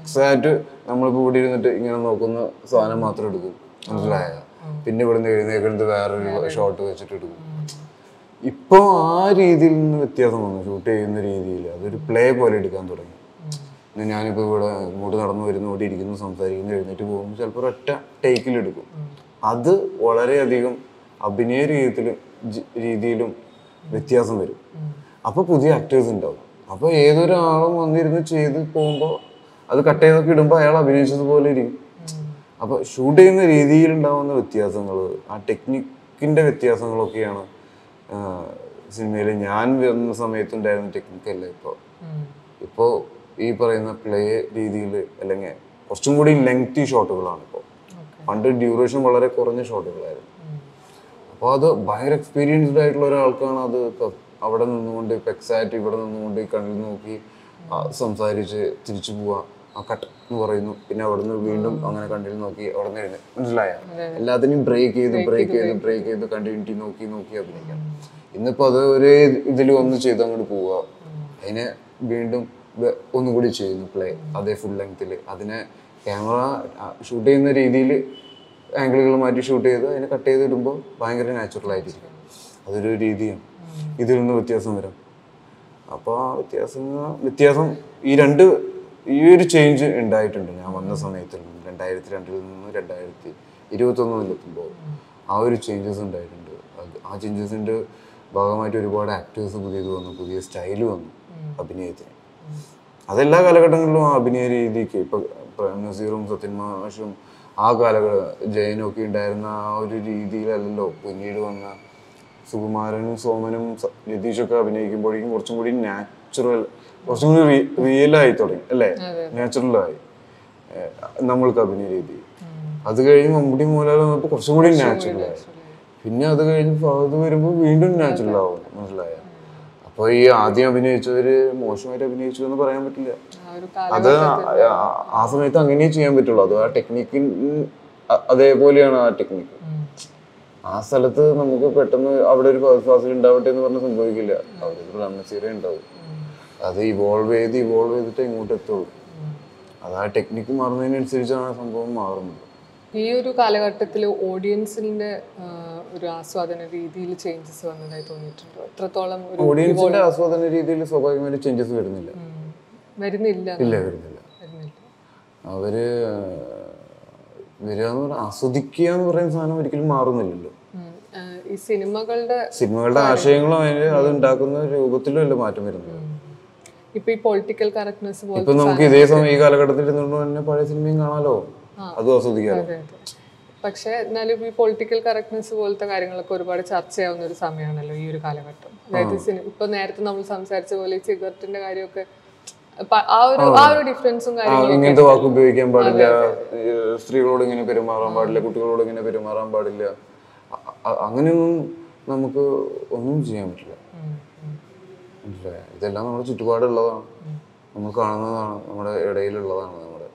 Speaker 2: എക്സാക്ട് നമ്മളിപ്പോൾ ഇവിടെ ഇരുന്നിട്ട് ഇങ്ങനെ നോക്കുന്ന സാധനം മാത്രം എടുക്കും. മനസ്സിലായ? പിന്നെ ഇവിടുന്ന് എഴുന്നേക്കുന്നത് വേറൊരു ഷോട്ട് വെച്ചിട്ട് എടുക്കും. ഇപ്പൊ ആ രീതിയിൽ നിന്ന് വ്യത്യാസം വന്നു. ഷൂട്ട് ചെയ്യുന്ന രീതിയിൽ. അതൊരു പ്ലേ പോലെ എടുക്കാൻ തുടങ്ങി. ഞാനിപ്പോൾ ഇവിടെ ഇങ്ങോട്ട് നടന്നു വരുന്നു ഇവിടെ ഇരിക്കുന്നു സംസാരിക്കുന്നു എഴുന്നേറ്റ് പോകുമ്പോൾ ചിലപ്പോൾ ഒറ്റ ടേക്കിലെടുക്കും അത് വളരെയധികം അഭിനയ രീതിയിലും രീതിയിലും വ്യത്യാസം വരും. അപ്പോൾ പുതിയ ആക്ടേഴ്സ് ഉണ്ടാവും. അപ്പോൾ ഏതൊരാളും വന്നിരുന്ന് ചെയ്ത് പോകുമ്പോൾ അത് കട്ട് ചെയ്തൊക്കെ ഇടുമ്പോൾ അയാൾ അഭിനയിച്ചതുപോലെ ഇരിക്കും. അപ്പോൾ ഷൂട്ട് ചെയ്യുന്ന രീതിയിൽ ഉണ്ടാവുന്ന വ്യത്യാസങ്ങൾ ആ ടെക്നിക്കിന്റെ വ്യത്യാസങ്ങളൊക്കെയാണ് സിനിമയിൽ ഞാൻ വരുന്ന സമയത്തുണ്ടായിരുന്ന ടെക്നിക്കല്ല ഇപ്പോൾ ഇപ്പോൾ ഈ പറയുന്ന പ്ലേ രീതിയിൽ അല്ലെങ്കിൽ കുറച്ചും കൂടി ലെങ്തി ഷോട്ടുകളാണ് ഇപ്പോൾ പണ്ട് ഡ്യൂറേഷൻ വളരെ കുറഞ്ഞ ഷോട്ടുകളായിരുന്നു അപ്പോൾ അത് ഭയങ്കര എക്സ്പീരിയൻസ്ഡ് ആയിട്ടുള്ള ഒരാൾക്കാണ് അത് അവിടെ നിന്നുകൊണ്ട് ഇപ്പം എക്സാക്ട് ഇവിടെ നിന്നുകൊണ്ട് കണ്ണിൽ നോക്കി സംസാരിച്ച് തിരിച്ചു പോവാ ആ കട്ട് എന്ന് പറയുന്നു. പിന്നെ അവിടെ നിന്ന് വീണ്ടും അങ്ങനെ കണ്ടിൽ നോക്കി അവിടെ നിന്ന് മനസ്സിലായ? എല്ലാത്തിനെയും ബ്രേക്ക് ചെയ്ത് ബ്രേക്ക് ചെയ്ത് ബ്രേക്ക് ചെയ്ത്. കണ്ടിന്യൂറ്റി നോക്കി നോക്കി അഭിനയിക്കാം. ഇന്നിപ്പോൾ അത് ഒരേ ഇതിൽ ഒന്ന് ചെയ്ത് അങ്ങോട്ട് പോവുക അതിനെ വീണ്ടും ഒന്നും കൂടി ചെയ്യുന്നു പ്ലേ അതേ ഫുൾ ലെങ്ത്തിൽ അതിനെ ക്യാമറ ഷൂട്ട് ചെയ്യുന്ന രീതിയിൽ ആംഗിളുകൾ മാറ്റി ഷൂട്ട് ചെയ്ത് അതിനെ കട്ട് ചെയ്ത് ഇടുമ്പോൾ ഭയങ്കര നാച്ചുറൽ ആയിട്ടിരിക്കും. അതൊരു രീതിയാണ്. ഇതിൽ നിന്ന് വ്യത്യാസം വരും. അപ്പോൾ ആ വ്യത്യാസം വ്യത്യാസം ഈ രണ്ട് ഈ ഒരു ചേഞ്ച് ഉണ്ടായിട്ടുണ്ട്. ഞാൻ വന്ന സമയത്തിൽ നിന്ന് രണ്ടായിരത്തി രണ്ടിൽ നിന്ന് രണ്ടായിരത്തി ഇരുപത്തൊന്നിലെത്തുമ്പോൾ ആ ഒരു ചേഞ്ചസ് ഉണ്ടായിട്ടുണ്ട്. ആ ചേഞ്ചസിന്റെ ഭാഗമായിട്ട് ഒരുപാട് ആക്ടേഴ്സ് പുതിയത് വന്നു പുതിയ സ്റ്റൈൽ വന്നു അഭിനയത്തിന്. അതെല്ലാ കാലഘട്ടങ്ങളിലും ആ അഭിനയ രീതിക്ക് ഇപ്പൊ നസീറും സത്യൻ മാഷും ആ കാലഘട്ട ജയനും ഒക്കെ ഉണ്ടായിരുന്ന ആ ഒരു രീതിയിലല്ലല്ലോ പിന്നീട് വന്ന സുകുമാരനും സോമനും നിതീഷൊക്കെ രതീഷൊക്കെ അഭിനയിക്കുമ്പോഴേക്കും കുറച്ചും കൂടി നാച്ചുറൽ കുറച്ചും കൂടി റിയൽ ആയി തുടങ്ങി അല്ലേ? നാച്ചുറൽ ആയി. നമ്മൾക്ക് അഭിനയ രീതി. അത് കഴിഞ്ഞ് മമ്മൂട്ടി മോലാലും വന്നപ്പോൾ കുറച്ചും കൂടി നാച്ചുറൽ ആയി. പിന്നെ അത് കഴിഞ്ഞ് ഫഹദ് വരുമ്പോൾ വീണ്ടും നാച്ചുറൽ ആവും മനസ്സിലായ? അപ്പൊ ഈ ആദ്യം അഭിനയിച്ചവര് മോശമായിട്ട് അഭിനയിച്ചു എന്ന് പറയാൻ പറ്റില്ല. അത് ആ- സമയത്ത് അങ്ങനെ ചെയ്യാൻ പറ്റുള്ളൂ. അത് ആ ടെക്നിക്കിൻ അതേപോലെയാണ് ആ ടെക്നിക്ക്. ആ സ്ഥലത്ത് നമുക്ക് പെട്ടെന്ന് അവിടെ ഒരു ഫാസിൽ ഉണ്ടാവട്ടെ എന്ന് പറഞ്ഞ് സംഭവിക്കില്ല. അവിടെ ഒരു റണ്ണസീറ ഉണ്ടാവും. അത് ഇവോൾവ് ചെയ്ത് ഇവോൾവ് ചെയ്തിട്ട് ഇങ്ങോട്ട് എത്തുള്ളൂ. അത് ആ ടെക്നിക്ക് മാറുന്നതിനനുസരിച്ചാണ് സംഭവം മാറുന്നത്.
Speaker 1: ഈ ഒരു കാലഘട്ടത്തിൽ ഓഡിയൻസിന്റെ ഒരു ആസ്വാദന രീതിയിൽ ചേഞ്ചസ് വന്നതായി തോന്നിയിട്ടുണ്ടോ. എത്രത്തോളം
Speaker 2: ഓഡിയൻസിന്റെ ആസ്വാദന രീതിയിൽ സ്വാഭാവികമായിട്ട് ചേഞ്ചസ് വരുന്നില്ല.
Speaker 1: വരുന്നില്ല
Speaker 2: ഇല്ല വരുന്നില്ല. അവർ വരിക എന്ന് പറഞ്ഞാൽ ആസ്വദിക്കുക എന്ന് പറയുന്ന സാധനം ഒരിക്കലും മാറുന്നില്ലല്ലോ.
Speaker 1: ഈ സിനിമകളുടെ
Speaker 2: സിനിമകളുടെ ആശയങ്ങളും അതിന് അത് ഉണ്ടാക്കുന്ന രൂപത്തിലും അല്ല മാറ്റം വരുന്നത്.
Speaker 1: ഇപ്പൊ ഈ പൊളിറ്റിക്കൽ കറക്റ്റ്നെസ്
Speaker 2: ഇപ്പൊ നമുക്ക് ഇതേ സമയം ഈ കാലഘട്ടത്തിൽ ഇരുന്നുകൊണ്ട് തന്നെ പഴയ സിനിമയും കാണാലോ? അതും
Speaker 1: അതെ. പക്ഷെ എന്നാലും ഈ പൊളിറ്റിക്കൽ കറക്റ്റ്നെസ് പോലത്തെ കാര്യങ്ങളൊക്കെ ഒരുപാട് ചർച്ചയാവുന്ന ഒരു സമയമാണല്ലോ ഈ ഒരു കാലഘട്ടം. അതായത് സിനിമ ഇപ്പൊ നേരത്തെ നമ്മൾ സംസാരിച്ച പോലെ ഈ സിഗരറ്റിന്റെ കാര്യമൊക്കെ ആ ഒരു ആ. ഒരു ഡിഫറൻസും കാര്യങ്ങളും
Speaker 2: ഇങ്ങനത്തെ വാക്ക് ഉപയോഗിക്കാൻ പാടില്ല. സ്ത്രീകളോട് ഇങ്ങനെ പെരുമാറാൻ പാടില്ല കുട്ടികളോട് ഇങ്ങനെ പെരുമാറാൻ പാടില്ല. അങ്ങനെയൊന്നും നമുക്ക് ഒന്നും ചെയ്യാൻ പറ്റില്ല? ഇതെല്ലാം നമ്മുടെ ചുറ്റുപാടുള്ളതാണ്. നമ്മൾ കാണുന്നതാണ് നമ്മുടെ ഇടയിലുള്ളതാണ് നമ്മുടെ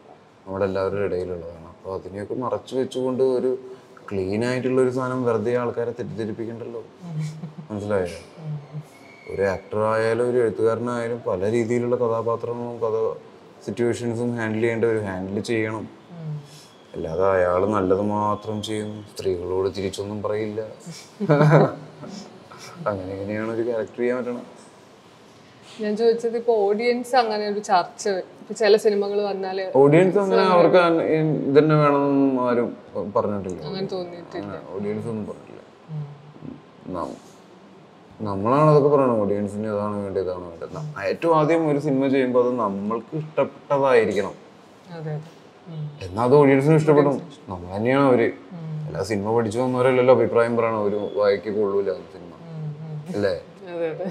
Speaker 2: നമ്മുടെ എല്ലാവരുടെ ഇടയിലുള്ളതാണ്. അപ്പോൾ അതിനെയൊക്കെ മറച്ചു വെച്ചുകൊണ്ട് ഒരു ക്ലീൻ ആയിട്ടുള്ള ഒരു സാധനം വെറുതെ ആൾക്കാരെ തെറ്റിദ്ധരിപ്പിക്കണ്ടല്ലോ? മനസ്സിലായോ? ഒരു ആക്ടർ ആയാലും ഒരു എഴുത്തുകാരനായാലും പല രീതിയിലുള്ള കഥാപാത്രങ്ങളും കഥ സിറ്റുവേഷൻസും ഹാൻഡിൽ ചെയ്യേണ്ട ഒരു ഹാൻഡിൽ ചെയ്യണം. അല്ലാതെ അയാൾ നല്ലത് മാത്രം ചെയ്യുന്നു. സ്ത്രീകളോട് തിരിച്ചൊന്നും പറയില്ല. അങ്ങനെ എങ്ങനെയാണ് ഒരു ക്യാരക്ടർ ചെയ്യാൻ പറ്റണം
Speaker 1: ഞാൻ ചോദിച്ചത് ഇപ്പൊ ഓഡിയൻസ് അങ്ങനെ ഒരു ചർച്ച ഇപ്പൊ ചില സിനിമകൾ വന്നാൽ
Speaker 2: ഓഡിയൻസ് അങ്ങനെ അവർക്ക് ഇതന്നെ വേണമെന്നൊന്നും ആരും പറഞ്ഞിട്ടില്ല.
Speaker 1: അങ്ങനെ തോന്നിയിട്ടില്ല.
Speaker 2: ഓഡിയൻസ് ഒന്നും പറഞ്ഞില്ല നമ്മളാണ് അതൊക്കെ പറയണത്. ഓഡിയൻസിന് ഇതാണ് വേണ്ടത് ഇതാണ് വേണ്ടത്. ഏറ്റവും ആദ്യം ഒരു സിനിമ ചെയ്യുമ്പോൾ അത് നമ്മൾക്ക് ഇഷ്ടപ്പെട്ടതായിരിക്കണം.
Speaker 1: എന്നാ അതെ
Speaker 2: ഓഡിയൻസിന് ഇഷ്ടപ്പെടും. നമ്മൾ തന്നെയാണ് അവർ. അല്ല സിനിമ പഠിച്ചു വന്നവരല്ലല്ലോ അഭിപ്രായം പറയണം ഒരു വായിക്ക് കൊള്ളൂല സിനിമ. അല്ലേ?
Speaker 1: അതെ അതെ.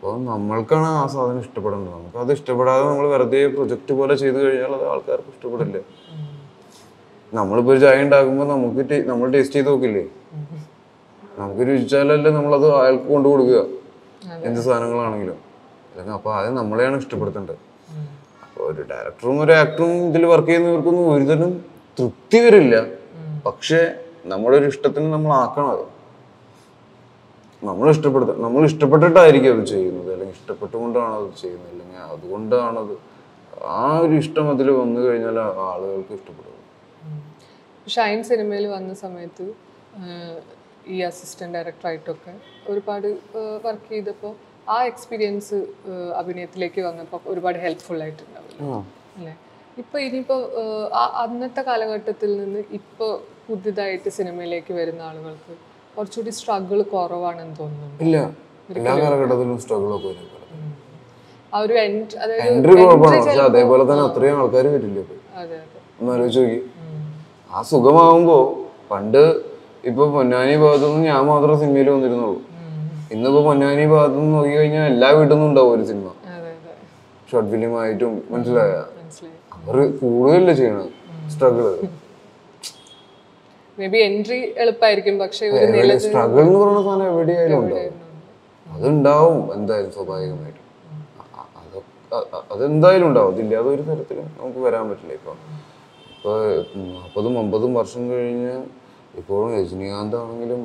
Speaker 2: അപ്പോൾ നമ്മൾക്കാണ് ആ സാധനം ഇഷ്ടപ്പെടേണ്ടത്. നമുക്ക് അത് ഇഷ്ടപ്പെടാതെ നമ്മൾ വെറുതെ പ്രൊജക്റ്റ് പോലെ ചെയ്തു കഴിഞ്ഞാൽ അത് ആൾക്കാർക്ക് ഇഷ്ടപ്പെടില്ല? നമ്മളിപ്പോൾ ഒരു ചായ ഉണ്ടാക്കുമ്പോൾ നമുക്ക് നമ്മൾ ടേസ്റ്റ് ചെയ്ത് നോക്കില്ലേ? നമുക്ക് രുചിച്ചാലല്ലേ നമ്മളത് അയാൾക്ക് കൊണ്ടു കൊടുക്കുക. എന്ത് സാധനങ്ങളാണെങ്കിലും. അല്ലെങ്കിൽ അപ്പോൾ അത് നമ്മളെയാണ് ഇഷ്ടപ്പെടുത്തേണ്ടത്. അപ്പോൾ ഒരു ഡയറക്ടറും ഒരു ആക്ടറും ഇതിൽ വർക്ക് ചെയ്യുന്നവർക്കൊന്നും ഒരുതരം തൃപ്തി വരില്ല. പക്ഷേ നമ്മുടെ ഒരു ഇഷ്ടത്തിന് നമ്മൾ ആക്കണം അത്. നമ്മൾ ഇഷ്ടപ്പെടുത്ത നമ്മൾ ഇഷ്ടപ്പെട്ടിട്ടായിരിക്കും അത് ചെയ്യുന്നത്. അല്ലെങ്കിൽ ഇഷ്ടപ്പെട്ടുകൊണ്ടാണ് അത് ചെയ്യുന്നത്. അല്ലെങ്കിൽ അതുകൊണ്ടാണത്. ആ ഒരു ഇഷ്ടം അതിൽ വന്നു കഴിഞ്ഞാൽ ആളുകൾക്ക് ഇഷ്ടപ്പെടും.
Speaker 1: ഷൈൻ സിനിമയിൽ വന്ന സമയത്ത് ഈ അസിസ്റ്റന്റ് ഡയറക്ടറായിട്ടൊക്കെ ഒരുപാട് വർക്ക് ചെയ്തപ്പോൾ ആ എക്സ്പീരിയൻസ് അഭിനയത്തിലേക്ക് വന്നപ്പോൾ ഒരുപാട് ഹെൽപ്ഫുൾ ആയിട്ടുണ്ടാവില്ല അല്ലേ? ഇപ്പൊ ഇനിയിപ്പോ അന്നത്തെ കാലഘട്ടത്തിൽ നിന്ന് ഇപ്പൊ പുതിയതായിട്ട് സിനിമയിലേക്ക് വരുന്ന ആളുകൾക്ക് കുറച്ചുകൂടി സ്ട്രഗിൾ കുറവാണെന്ന് തോന്നുന്നു
Speaker 2: ഇല്ല. എല്ലാ കാലഘട്ടത്തിലും സ്ട്രഗിൾ ഒക്കെ വരും.
Speaker 1: ആ ഒരു
Speaker 2: എൻട്രി കുഴപ്പമാണ് പക്ഷെ അതേപോലെ തന്നെ അത്രയും ആൾക്കാർ വരില്ല ഇപ്പൊ.
Speaker 1: അതെ അതെ.
Speaker 2: ഒന്ന് ആലോചിച്ച് നോക്കി. ആ സുഖമാകുമ്പോ പണ്ട് ഇപ്പൊ പൊന്നാനി ഭാഗത്തു നിന്ന് ഞാൻ മാത്രം സിനിമയിൽ വന്നിരുന്നുള്ളൂ. ഇന്നിപ്പോ പൊന്നാനി ഭാഗത്തു നിന്ന് നോക്കി കഴിഞ്ഞാൽ എല്ലാ വീട്ടിൽ നിന്നും ഉണ്ടാവും ഒരു സിനിമ ഷോർട്ട് ഫിലിം ആയിട്ടും മനസ്സിലായ.
Speaker 1: മനസ്സിലായി.
Speaker 2: അവർ കൂടുതലല്ലേ ചെയ്യണത്? സ്ട്രഗിൾ
Speaker 1: മേ ബി എൻട്രി എളുപ്പമായിരിക്കും പക്ഷേ
Speaker 2: സ്ട്രഗിൾ എന്ന് പറയുന്ന സാധനം എവിടെയായാലും ഉണ്ടാവും അതുണ്ടാവും എന്തായാലും സ്വാഭാവികമായിട്ടും. അതെന്തായാലും ഉണ്ടാവും. അതില്ലാതെ ഒരു തരത്തിലും നമുക്ക് വരാൻ പറ്റില്ല ഇപ്പം. ഇപ്പൊ നാൽപ്പതും അമ്പതും വർഷം കഴിഞ്ഞ് ഇപ്പോഴും രജനീകാന്ത് ആണെങ്കിലും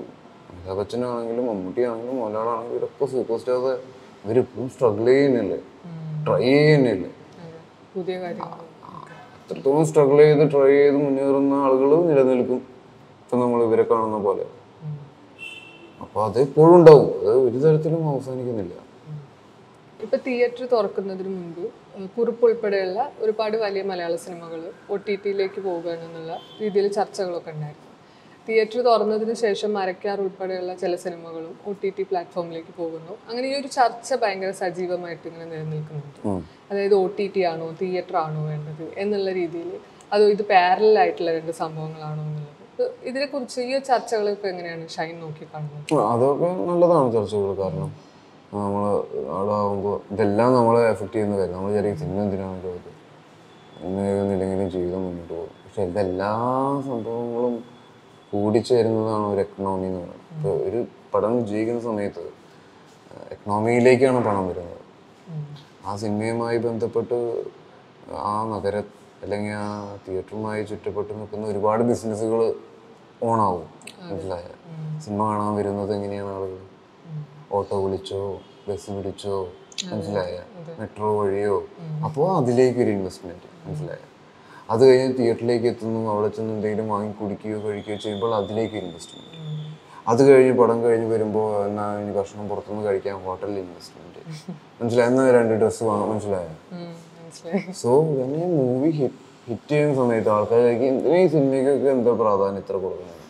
Speaker 2: അമിതാഭ് ബച്ചൻ ആണെങ്കിലും മമ്മൂട്ടി ആണെങ്കിലും മോഹൻലാളാണെങ്കിലും ഇവരൊക്കെ സൂപ്പർ സ്റ്റാർസ് ഇവരിപ്പോഴും സ്ട്രഗിൾ ചെയ്യുന്നില്ലേ ട്രൈ ചെയ്യുന്നില്ലേ അത്രത്തോളം സ്ട്രഗിൾ ചെയ്ത് ട്രൈ ചെയ്ത് മുന്നേറുന്ന ആളുകൾ നിലനിൽക്കും. ഇപ്പം നമ്മൾ ഇവരെ കാണുന്ന പോലെ. അപ്പൊ അത് എപ്പോഴും ഉണ്ടാവും. അത് ഒരു തരത്തിലും അവസാനിക്കുന്നില്ല.
Speaker 1: ഇപ്പൊ തിയേറ്റർ തുറക്കുന്നതിന് മുമ്പ് ഏഹ്, കുറിപ്പ് ഉൾപ്പെടെയുള്ള ഒരുപാട് വലിയ മലയാള സിനിമകൾ ഒ ടി ടിയിലേക്ക് പോകുകയാണെന്നുള്ള രീതിയിൽ ചർച്ചകളൊക്കെ ഉണ്ടായിരുന്നു. തിയേറ്റർ തുറന്നതിന് ശേഷം മരക്കാർ ഉൾപ്പെടെയുള്ള ചില സിനിമകളും ഒ ടി ടി പ്ലാറ്റ്ഫോമിലേക്ക് പോകുന്നു. അങ്ങനെ ഈ ഒരു ചർച്ച ഭയങ്കര സജീവമായിട്ട് ഇങ്ങനെ നിലനിൽക്കുന്നുണ്ട്. അതായത് ഒ ടി ടി ആണോ തിയേറ്റർ ആണോ വേണ്ടത് എന്നുള്ള രീതിയിൽ അതോ ഇത് പാരലായിട്ടുള്ള രണ്ട് സംഭവങ്ങളാണോ എന്നുള്ളത്? ഇപ്പൊ ഇതിനെക്കുറിച്ച് ഈ ചർച്ചകൾ ഇപ്പൊ എങ്ങനെയാണ്? ഷൈൻ നോക്കി കാണുന്നത്.
Speaker 2: അതൊക്കെ നല്ലതാണ് ചർച്ചകൾ. കാരണം നമ്മൾ ആളാവുമ്പോൾ ഇതെല്ലാം നമ്മളെ എഫക്റ്റ് ചെയ്യുന്ന കാര്യം. നമ്മൾ വിചാരിക്കും സിനിമ എന്തിനാണ് ചോദിച്ചത് സിനിമയൊന്നുമില്ലെങ്കിലും ജീവിതം മുന്നോട്ട് പോകും. പക്ഷെ ഇതെല്ലാ സംഭവങ്ങളും കൂടിച്ചേരുന്നതാണ് ഒരു എക്കണോമി എന്ന് പറയുന്നത്. ഇപ്പോൾ ഒരു പടം വിജയിക്കുന്ന സമയത്ത് എക്കണോമിയിലേക്കാണ് പണം വരുന്നത്. ആ സിനിമയുമായി ബന്ധപ്പെട്ട് ആ നഗര അല്ലെങ്കിൽ ആ തിയേറ്ററുമായി ചുറ്റപ്പെട്ട് നിൽക്കുന്ന ഒരുപാട് ബിസിനസ്സുകൾ ഓണാവും. മനസ്സിലായ? സിനിമ കാണാൻ വരുന്നത് എങ്ങനെയാണ് ആളുകൾ? ഓട്ടോ വിളിച്ചോ ബസ് വിളിച്ചോ മനസ്സിലായ? മെട്രോ വഴിയോ? അപ്പോൾ അതിലേക്ക് ഒരു ഇൻവെസ്റ്റ്മെന്റ് മനസ്സിലായ? അത് കഴിഞ്ഞ് തിയേറ്ററിലേക്ക് എത്തുന്നു അവിടെ ചെന്ന് എന്തെങ്കിലും വാങ്ങി കുടിക്കുകയോ കഴിക്കുകയോ ചെയ്യുമ്പോൾ അതിലേക്ക് ഇൻവെസ്റ്റ്മെന്റ് അത് കഴിഞ്ഞ് പടം കഴിഞ്ഞ് വരുമ്പോൾ എന്നാ ഇനി ഭക്ഷണം പുറത്തുനിന്ന് കഴിക്കാൻ ഹോട്ടലിൽ ഇൻവെസ്റ്റ്മെന്റ് മനസ്സിലായ? എന്നാ രണ്ട് ഡ്രസ്സ് വാങ്ങാൻ മനസ്സിലായ? സോ വെൻ മൂവി ഹിറ്റ് ചെയ്യുന്ന സമയത്ത് ആൾക്കാർക്ക് എന്തിനാ ഈ സിനിമയ്ക്കൊക്കെ എന്താ പ്രാധാന്യം ഇത്ര കൊടുക്കുന്നത്?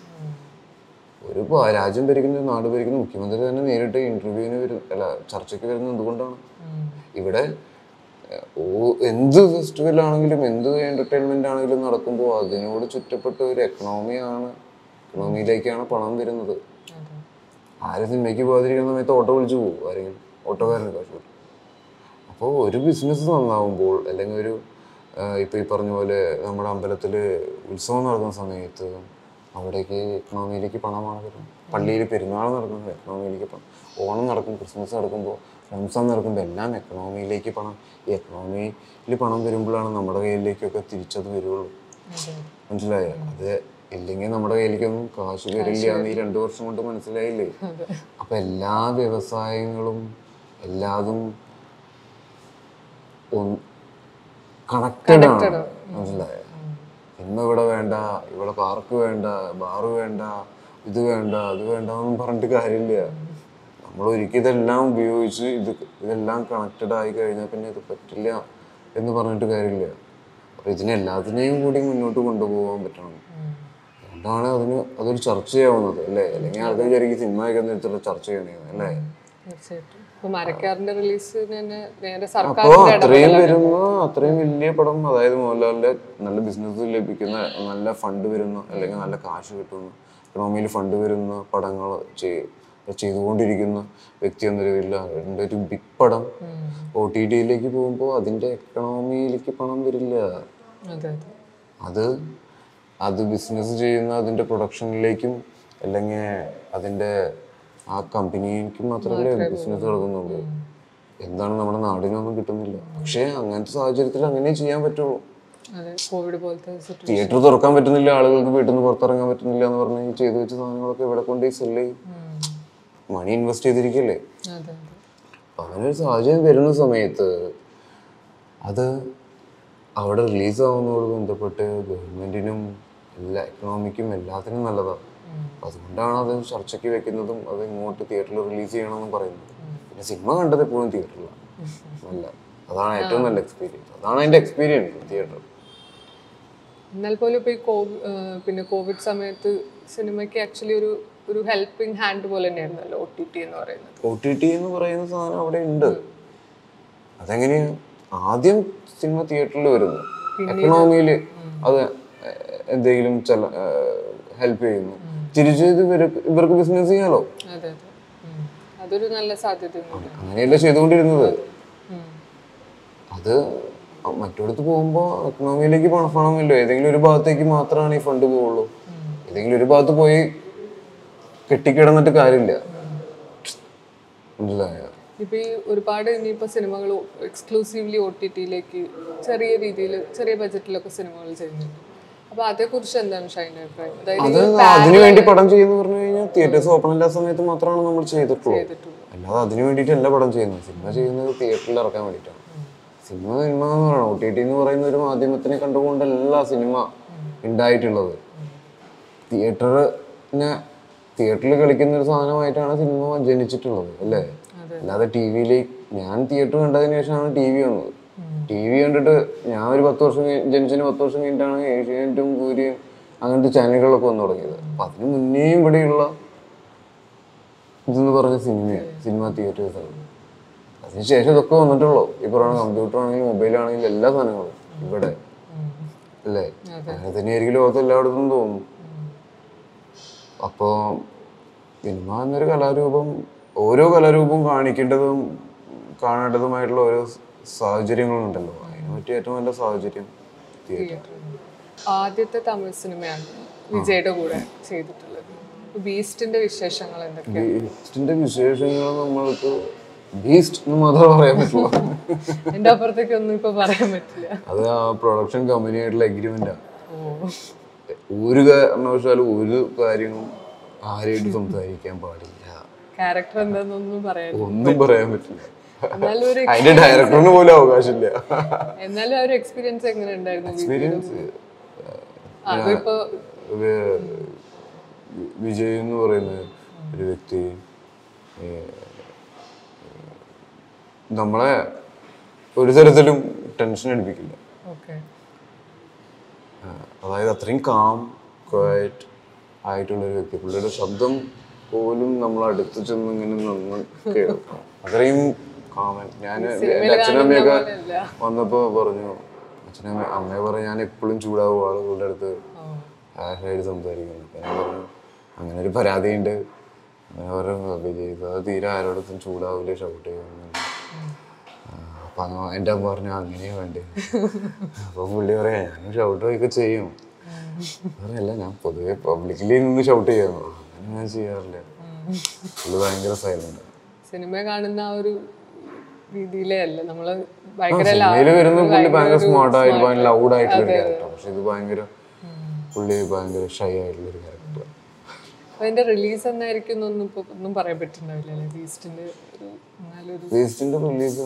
Speaker 2: ഒരു രാജ്യം ഭരിക്കുന്ന നാട് ഭരിക്കുന്ന മുഖ്യമന്ത്രി തന്നെ നേരിട്ട് ഇന്റർവ്യൂവിന് വരും അല്ല ചർച്ചയ്ക്ക് വരുന്നത് എന്തുകൊണ്ടാണ്? ഇവിടെ എന്ത് ഫെസ്റ്റിവൽ ആണെങ്കിലും എന്ത് എന്റർടൈൻമെന്റ് ആണെങ്കിലും നടക്കുമ്പോൾ അതിനോട് ചുറ്റപ്പെട്ട ഒരു എക്കണോമിയാണ് എക്കണോമിയിലേക്കാണ് പണം വരുന്നത്. ആരും സിനിമയ്ക്ക് പോകാതിരിക്കുന്ന സമയത്ത് ഓട്ടോ വിളിച്ചു പോകും ആരെങ്കിലും. ഓട്ടോക്കാരൻ കാശ് അപ്പോൾ ഒരു ബിസിനസ് നന്നാവുമ്പോൾ അല്ലെങ്കിൽ ഒരു ഇപ്പോൾ ഈ പറഞ്ഞ പോലെ നമ്മുടെ അമ്പലത്തിൽ ഉത്സവം നടക്കുന്ന സമയത്ത് അവിടേക്ക് എക്കണോമിയിലേക്ക് പണമാണ് വരുന്നത് പള്ളിയിൽ പെരുന്നാൾ നടക്കുന്നത് എക്കണോമിയിലേക്ക് പണം. ഓണം നടക്കും ക്രിസ്മസ് നടക്കുമ്പോൾ റംസാൻ നടക്കുമ്പോൾ എല്ലാം എക്കണോമിയിലേക്ക് പണം. ഈ എക്കണോമിയിൽ പണം വരുമ്പോഴാണ് നമ്മുടെ കയ്യിലേക്കൊക്കെ തിരിച്ചത് വരുള്ളൂ. മനസ്സിലായോ? അത് ഇല്ലെങ്കിൽ നമ്മുടെ കയ്യിലേക്കൊന്നും കാശ് വരില്ല എന്ന് ഈ രണ്ടു വർഷം കൊണ്ട് മനസ്സിലായില്ലേ? അപ്പൊ എല്ലാ വ്യവസായങ്ങളും എല്ലാതും കണക്റ്റഡ്. ആണ് മനസ്സിലായോ? ഇന്ന് ഇവിടെ വേണ്ട ഇവിടെ പാർക്ക് വേണ്ട ബാറ് വേണ്ട ഇത് വേണ്ട അത് വേണ്ട എന്നൊന്നും പറഞ്ഞിട്ട് കാര്യമില്ല. നമ്മൾ ഒരിക്കലും ഇതെല്ലാം ഉപയോഗിച്ച് ഇത് ഇതെല്ലാം കണക്റ്റഡ് ആയി കഴിഞ്ഞാൽ പിന്നെ ഇത് പറ്റില്ല എന്ന് പറഞ്ഞിട്ട് കാര്യമില്ല. അപ്പൊ ഇതിനെല്ലാത്തിനെയും കൂടി മുന്നോട്ട് കൊണ്ടുപോകാൻ പറ്റണം. അതുകൊണ്ടാണ് അതിന് അതൊരു ചർച്ചയാവുന്നത് അല്ലേ? അല്ലെങ്കിൽ ആൾക്കാർ വിചാരിക്കും സിനിമയൊക്കെ നിർത്തിട്ട് ചർച്ച ചെയ്യണേ അല്ലേ?
Speaker 1: തീർച്ചയായിട്ടും. റിലീസിന് തന്നെ നേരെ
Speaker 2: അപ്പോ അത്രയും വരുന്ന അത്രയും വലിയ പടം അതായത് മോഹൻലാലിന്റെ നല്ല ബിസിനസ് ലഭിക്കുന്ന നല്ല ഫണ്ട് വരുന്ന അല്ലെങ്കിൽ നല്ല കാശ് കിട്ടുന്ന ഇക്കണോമിയിൽ ഫണ്ട് വരുന്ന പടങ്ങൾ ചെയ്തുകൊണ്ടിരിക്കുന്ന വ്യക്തി എന്ന നിലയിൽ അതിന്റെ ഒരു ബിഗ് പടം ഒ ടി ടിയിലേക്ക് പോകുമ്പോൾ അതിന്റെ എക്കണോമിയിലേക്ക് പണം വരില്ല.
Speaker 1: അതെ അതെ.
Speaker 2: അത് അത് ബിസിനസ് ചെയ്യുന്ന അതിന്റെ പ്രൊഡക്ഷനിലേക്കും അല്ലെങ്കിൽ അതിന്റെ ആ കമ്പനിക്ക് മാത്രമല്ലേ ബിസിനസ് നടക്കുന്നുള്ളൂ എന്താണ് നമ്മുടെ നാടിനൊന്നും കിട്ടുന്നില്ല. പക്ഷേ അങ്ങനത്തെ സാഹചര്യത്തിൽ അങ്ങനെ ചെയ്യാൻ പറ്റുള്ളൂ. തിയേറ്റർ തുറക്കാൻ പറ്റുന്നില്ല ആളുകൾക്ക് വീട്ടിൽ നിന്ന് പുറത്തിറങ്ങാൻ പറ്റുന്നില്ല എന്ന് പറഞ്ഞ് ചെയ്തു വെച്ച സാധനങ്ങളൊക്കെ ഇവിടെ കൊണ്ട് സെൽ ചെയ്യും. മണി ഇൻവെസ്റ്റ് ചെയ്തിരിക്കല്ലേ? അങ്ങനെ ഒരു സാഹചര്യം വരുന്ന സമയത്ത് അത് അവിടെ റിലീസ് ആവുന്നതോട് ബന്ധപ്പെട്ട് ഗവൺമെന്റിനും എല്ലാ എക്കണോമിക്കും എല്ലാത്തിനും നല്ലതാണ്. അതുകൊണ്ടാണ് അത് ചർച്ചയ്ക്ക് വെക്കുന്നതും അത് ഇങ്ങോട്ട് തിയേറ്ററിൽ റിലീസ് ചെയ്യണമെന്നും പറയുന്നത്. പിന്നെ സിനിമ കണ്ടത് എപ്പോഴും തിയേറ്ററിലാണ് നല്ല. അതാണ് ഏറ്റവും നല്ല എക്സ്പീരിയൻസ് അതാണ് അതിന്റെ എക്സ്പീരിയൻസ് തിയേറ്റർ
Speaker 1: എന്നാൽ പോലും ഇപ്പോൾ ഈ കോവിഡ് പിന്നെ കോവിഡ് സമയത്ത് സിനിമയ്ക്ക് ആക്ച്വലി ഒരു ഒരു ഹെൽപ്പിംഗ് ഹാൻഡ് പോലെ തന്നെയായിരുന്നല്ലോ ഒ ടി ടി എന്ന് പറയുന്നത്.
Speaker 2: ഒ ടി ടി എന്ന് പറയുന്ന സാധനം അവിടെ ഉണ്ട്. അതെങ്ങനെയാ ആദ്യം സിനിമ തിയേറ്ററിൽ വരുന്നു. എക്കണോമിയിൽ അത് എന്തെങ്കിലും ചില ഹെൽപ്പ് ചെയ്യുന്നു. തിരിച്ച് ഇവർക്ക് ബിസിനസ് ചെയ്യാലോ.
Speaker 1: അതൊരു നല്ല സാധ്യതയുണ്ട്
Speaker 2: അങ്ങനെയല്ല ചെയ്തുകൊണ്ടിരുന്നത്. അത്. മറ്റിടത്ത് പോകുമ്പോൾ എക്കണോമിയിലേക്ക് പണഫണമില്ലോ ഏതെങ്കിലും ഒരു ഭാഗത്തേക്ക് മാത്രമാണ് ഈ ഫണ്ട് പോവുള്ളൂ. ഏതെങ്കിലും ഒരു ഭാഗത്ത് പോയി കെട്ടിക്കിടന്നിട്ട് കാര്യമില്ല. മനസ്സിലായോ?
Speaker 1: ഇപ്പൊ ഈ ഒരുപാട് ഇനിയിപ്പോ സിനിമകൾ എക്സ്ക്ലൂസീവ്ലി ഒ ടി ടിയിലേക്ക് ചെറിയ രീതിയിൽ ചെറിയ ബജറ്റിലൊക്കെ സിനിമകൾ ചെയ്യുന്നുണ്ട്.
Speaker 2: അത് അതിനു വേണ്ടി പടം ചെയ്യുന്നു പറഞ്ഞു കഴിഞ്ഞാൽ തിയേറ്റേഴ്സ് ഓപ്പൺ ഇല്ലാത്ത സമയത്ത് മാത്രമാണ് നമ്മൾ ചെയ്തിട്ടുള്ളൂ.
Speaker 1: ചെയ്തിട്ടുള്ളത്
Speaker 2: അല്ലാതെ അതിനു വേണ്ടിയിട്ടല്ല പടം ചെയ്യുന്നത്. സിനിമ ചെയ്യുന്നത് തിയേറ്ററിൽ ഇറക്കാൻ വേണ്ടിയിട്ടാണ്. സിനിമ സിനിമ എന്ന് പറയുന്നത് ഒ ടി ടി എന്ന് പറയുന്ന ഒരു മാധ്യമത്തിനെ കണ്ടുകൊണ്ടല്ല സിനിമ ഉണ്ടായിട്ടുള്ളത്. തിയേറ്ററിനെ തിയേറ്ററിൽ കളിക്കുന്ന ഒരു സാധനമായിട്ടാണ് സിനിമ ജനിച്ചിട്ടുള്ളത് അല്ലേ? അല്ലാതെ ടി വിയിലേക്ക് ഞാൻ തിയേറ്റർ കണ്ടതിന് ശേഷമാണ് ടി വി വന്നത് ടി വി കണ്ടിട്ട് ഞാൻ ഒരു പത്ത് വർഷം ജനിച്ചു ജനിച്ചതിന് പത്ത് വർഷം കഴിഞ്ഞിട്ടാണ് ഏഷ്യാനെറ്റും കൂരിയും അങ്ങനത്തെ ചാനലുകളൊക്കെ വന്നു തുടങ്ങിയത്. അപ്പൊ അതിന് മുന്നേയും ഇവിടെയുള്ള ഇതെന്ന് പറഞ്ഞ സിനിമയാണ് സിനിമ തിയേറ്റേഴ്സാണ് അതിനുശേഷം ഇതൊക്കെ വന്നിട്ടുള്ളൂ. ഈ പറയുന്ന കമ്പ്യൂട്ടർ ആണെങ്കിലും മൊബൈൽ ആണെങ്കിലും എല്ലാ സാധനങ്ങളും ഇവിടെ. അല്ലേ? അങ്ങനെ തന്നെയായിരിക്കും ലോകത്ത് എല്ലായിടത്തും തോന്നും. അപ്പോൾ സിനിമ എന്നൊരു കലാരൂപം ഓരോ കലാരൂപവും കാണിക്കേണ്ടതും കാണേണ്ടതുമായിട്ടുള്ള ഓരോ സാഹചര്യങ്ങളുണ്ടല്ലോ. അതിനെ പറ്റിയ ഏറ്റവും നല്ല സാഹചര്യം തിയേറ്റർ.
Speaker 1: ആദ്യത്തെ തമിഴ് സിനിമയാണ് വിജയുടെ കൂടെ ചെയ്തിട്ടുള്ളത്. ബീസ്റ്റിന്റെ വിശേഷങ്ങൾ എന്തൊക്കെയാണ്
Speaker 2: ബീസ്റ്റിന്റെ വിശേഷങ്ങൾ നമ്മൾക്ക് ബീസ്റ്റ് എന്ന് മാത്രമേ പറയാൻ പറ്റുള്ളൂ
Speaker 1: എന്റെ അപ്പുറത്തേക്ക് ഒന്നും ഇപ്പൊ പറയാൻ പറ്റില്ല.
Speaker 2: അത് ആ പ്രൊഡക്ഷൻ കമ്പനിയായിട്ടുള്ള എഗ്രിമെന്റാണ്
Speaker 1: ഓ.
Speaker 2: ഒരു കാരണവശാലും ഒരു കാര്യവും ആരെയും സംസാരിക്കാൻ പാടില്ല.
Speaker 1: ക്യാരക്ടർ എന്താണെന്നൊന്നും പറയാൻ
Speaker 2: ഒന്നും പറയാൻ പറ്റില്ല. അതിന്റെ ഡയറക്ടറിന് പോലും അവകാശമില്ല.
Speaker 1: എന്നാലും ആ ഒരു എക്സ്പീരിയൻസ് എങ്ങനെ ഉണ്ടായിരുന്നു
Speaker 2: എക്സ്പീരിയൻസ് വിജയ് എന്ന് പറയുന്ന ഒരു വ്യക്തി നമ്മളെ ഒരു തരത്തിലും ടെൻഷൻ അടിപ്പിക്കില്ല. അതായത് അത്രയും കാം ക്വയറ്റ് ആയിട്ടുള്ള ഒരു വ്യക്തി. പുള്ളിയുടെ ശബ്ദം പോലും നമ്മൾ അടുത്ത് ചെന്ന് ഇങ്ങനെ നമ്മൾ കേൾക്കും അത്രയും കാമൻ ഞാൻ എന്റെ അച്ഛനമ്മയൊക്കെ
Speaker 1: അല്ല
Speaker 2: വന്നപ്പോ പറഞ്ഞു അച്ഛനമ്മ അമ്മയെ പറഞ്ഞു ഞാൻ എപ്പോഴും ചൂടാവും ആളുകളുടെ അടുത്ത് ഹാഷായിട്ട് സംസാരിക്കുന്നു. അപ്പൊ ഞാൻ പറഞ്ഞു അങ്ങനെ ഒരു പരാതിയുണ്ട്. ഉണ്ട് പറഞ്ഞു വിജയ് അത് തീരെ ആരോടൊപ്പം ചൂടാവില്ല ഷൗട്ട് ചെയ്യുന്നു അപ്പൊ അങ്ങ് എന്റെ അമ്മ പറഞ്ഞു അങ്ങനെയാ വേണ്ടേ. അപ്പൊ പുള്ളി പറയാ ഞാനും ഷൗട്ട് ഒക്കെ ചെയ്യും. പറയല്ല ഞാൻ പൊതുവെ പബ്ലിക്കിലി നിന്ന് ഷൗട്ട് ചെയ്യാമോ അങ്ങനെ ഞാൻ ചെയ്യാറില്ല. പുള്ളി ഭയങ്കര സൈലന്റ്
Speaker 1: സിനിമ കാണുന്ന ആ ഒരു രീതിയിലേ അല്ല. നമ്മൾ ഭയങ്കര
Speaker 2: സ്മാർട്ട് ആയിട്ട് ലൗഡ് ആയിട്ടുള്ള ഒരു ക്യാരക്ടർ പക്ഷെ ഇത് ഭയങ്കര പുള്ളി ഭയങ്കര ഷൈ ആയിട്ടുള്ള ഒരു ക്യാരക്ടർ
Speaker 1: അതിന്റെ റിലീസ് എന്നായിരിക്കും ഒന്നും പറയാൻ പറ്റുന്നുണ്ടാവില്ല ബീസ്റ്റിന്റെ ഒരു
Speaker 2: റിലീസ്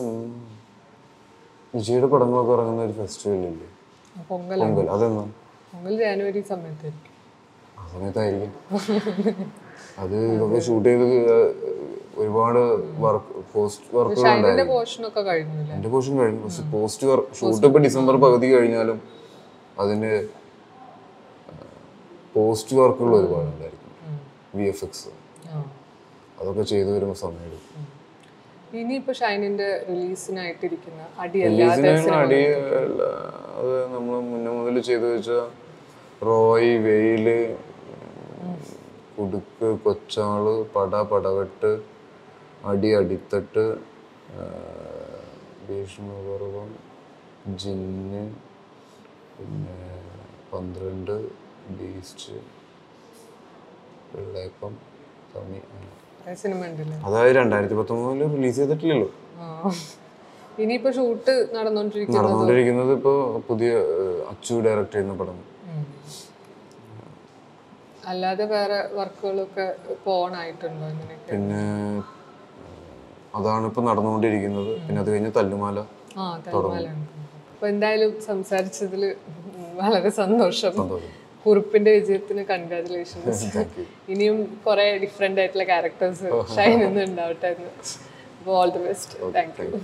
Speaker 2: വിജയുടെ പടങ്ങളൊക്കെ ഇറങ്ങുന്ന ഒരു ഫെസ്റ്റിവൽ ഇല്ലേ?
Speaker 1: പൊങ്കൽ
Speaker 2: പൊങ്കൽ. അതെന്നാ
Speaker 1: പൊങ്കൽ ജാനുവരി സമയത്തായിരിക്കും.
Speaker 2: ആ സമയത്തായിരിക്കും. അത് ഇതൊക്കെ ഷൂട്ട് ചെയ്ത് ഒരുപാട് വർക്ക് പോസ്റ്റ് വർക്കുകൾ
Speaker 1: അതിന്റെ
Speaker 2: ഉണ്ടായിരുന്നു എന്റെ പോർഷൻ കഴിഞ്ഞു. പക്ഷെ പോസ്റ്റ് വർക്ക് ഷൂട്ട് ഇപ്പൊ ഡിസംബർ പകുതി കഴിഞ്ഞാലും അതിന് പോസ്റ്റ് വർക്കുകൾ ഒരുപാട് ഉണ്ടായിരിക്കും. വി എഫ് എക്സ് അതൊക്കെ ചെയ്തു വരുമ്പോൾ സമയം എടുക്കും
Speaker 1: ഇനിയിപ്പോ ഷൈനിന്റെ റിലീസിനായിട്ടിരിക്കുന്ന
Speaker 2: അടി അല്ല, അത് നമ്മൾ മുന്നേ മുതൽ ചെയ്തു വെച്ച റോയ് വെയിൽ കുടുക്ക് കൊച്ചാൾ പട പടവെട്ട് അടി അടിത്തട്ട് ഭീഷ്മപർവം ജിന്ന് പിന്നെ പന്ത്രണ്ട് ബീസ്റ്റ് വെള്ളേപ്പം തമി അതായത് രണ്ടായിരത്തി പത്തൊമ്പതിൽ റിലീസ് ചെയ്തിട്ടില്ലല്ലോ.
Speaker 1: ഇനിയിപ്പോ ഷൂട്ട് നടന്നുകൊണ്ടിരിക്കുന്നത്
Speaker 2: നടന്നുകൊണ്ടിരിക്കുന്നത് ഇപ്പോ പുതിയ അച്ചു ഡയറക്ട് ചെയ്യുന്ന പടം.
Speaker 1: അല്ലാതെ വേറെ വർക്കുകളൊക്കെ പോണായിട്ടുണ്ടോ അങ്ങനെയൊക്കെ
Speaker 2: പിന്നെ അതാണ് ഇപ്പൊ നടന്നുകൊണ്ടിരിക്കുന്നത്. പിന്നെ അത് കഴിഞ്ഞ് തല്ലുമാല
Speaker 1: ആ അപ്പൊ എന്തായാലും സംസാരിച്ചതിൽ വളരെ സന്തോഷം.
Speaker 2: സന്തോഷം.
Speaker 1: കുറിപ്പിന്റെ വിജയത്തിന് കൺഗ്രാറ്റുലേഷൻസ് ഇനിയും കുറെ ഡിഫറെന്റ് ആയിട്ടുള്ള ക്യാരക്ടേഴ്സ് ഷൈൻ ഉണ്ടാവട്ടെ എന്ന്. അപ്പോൾ all the best thank you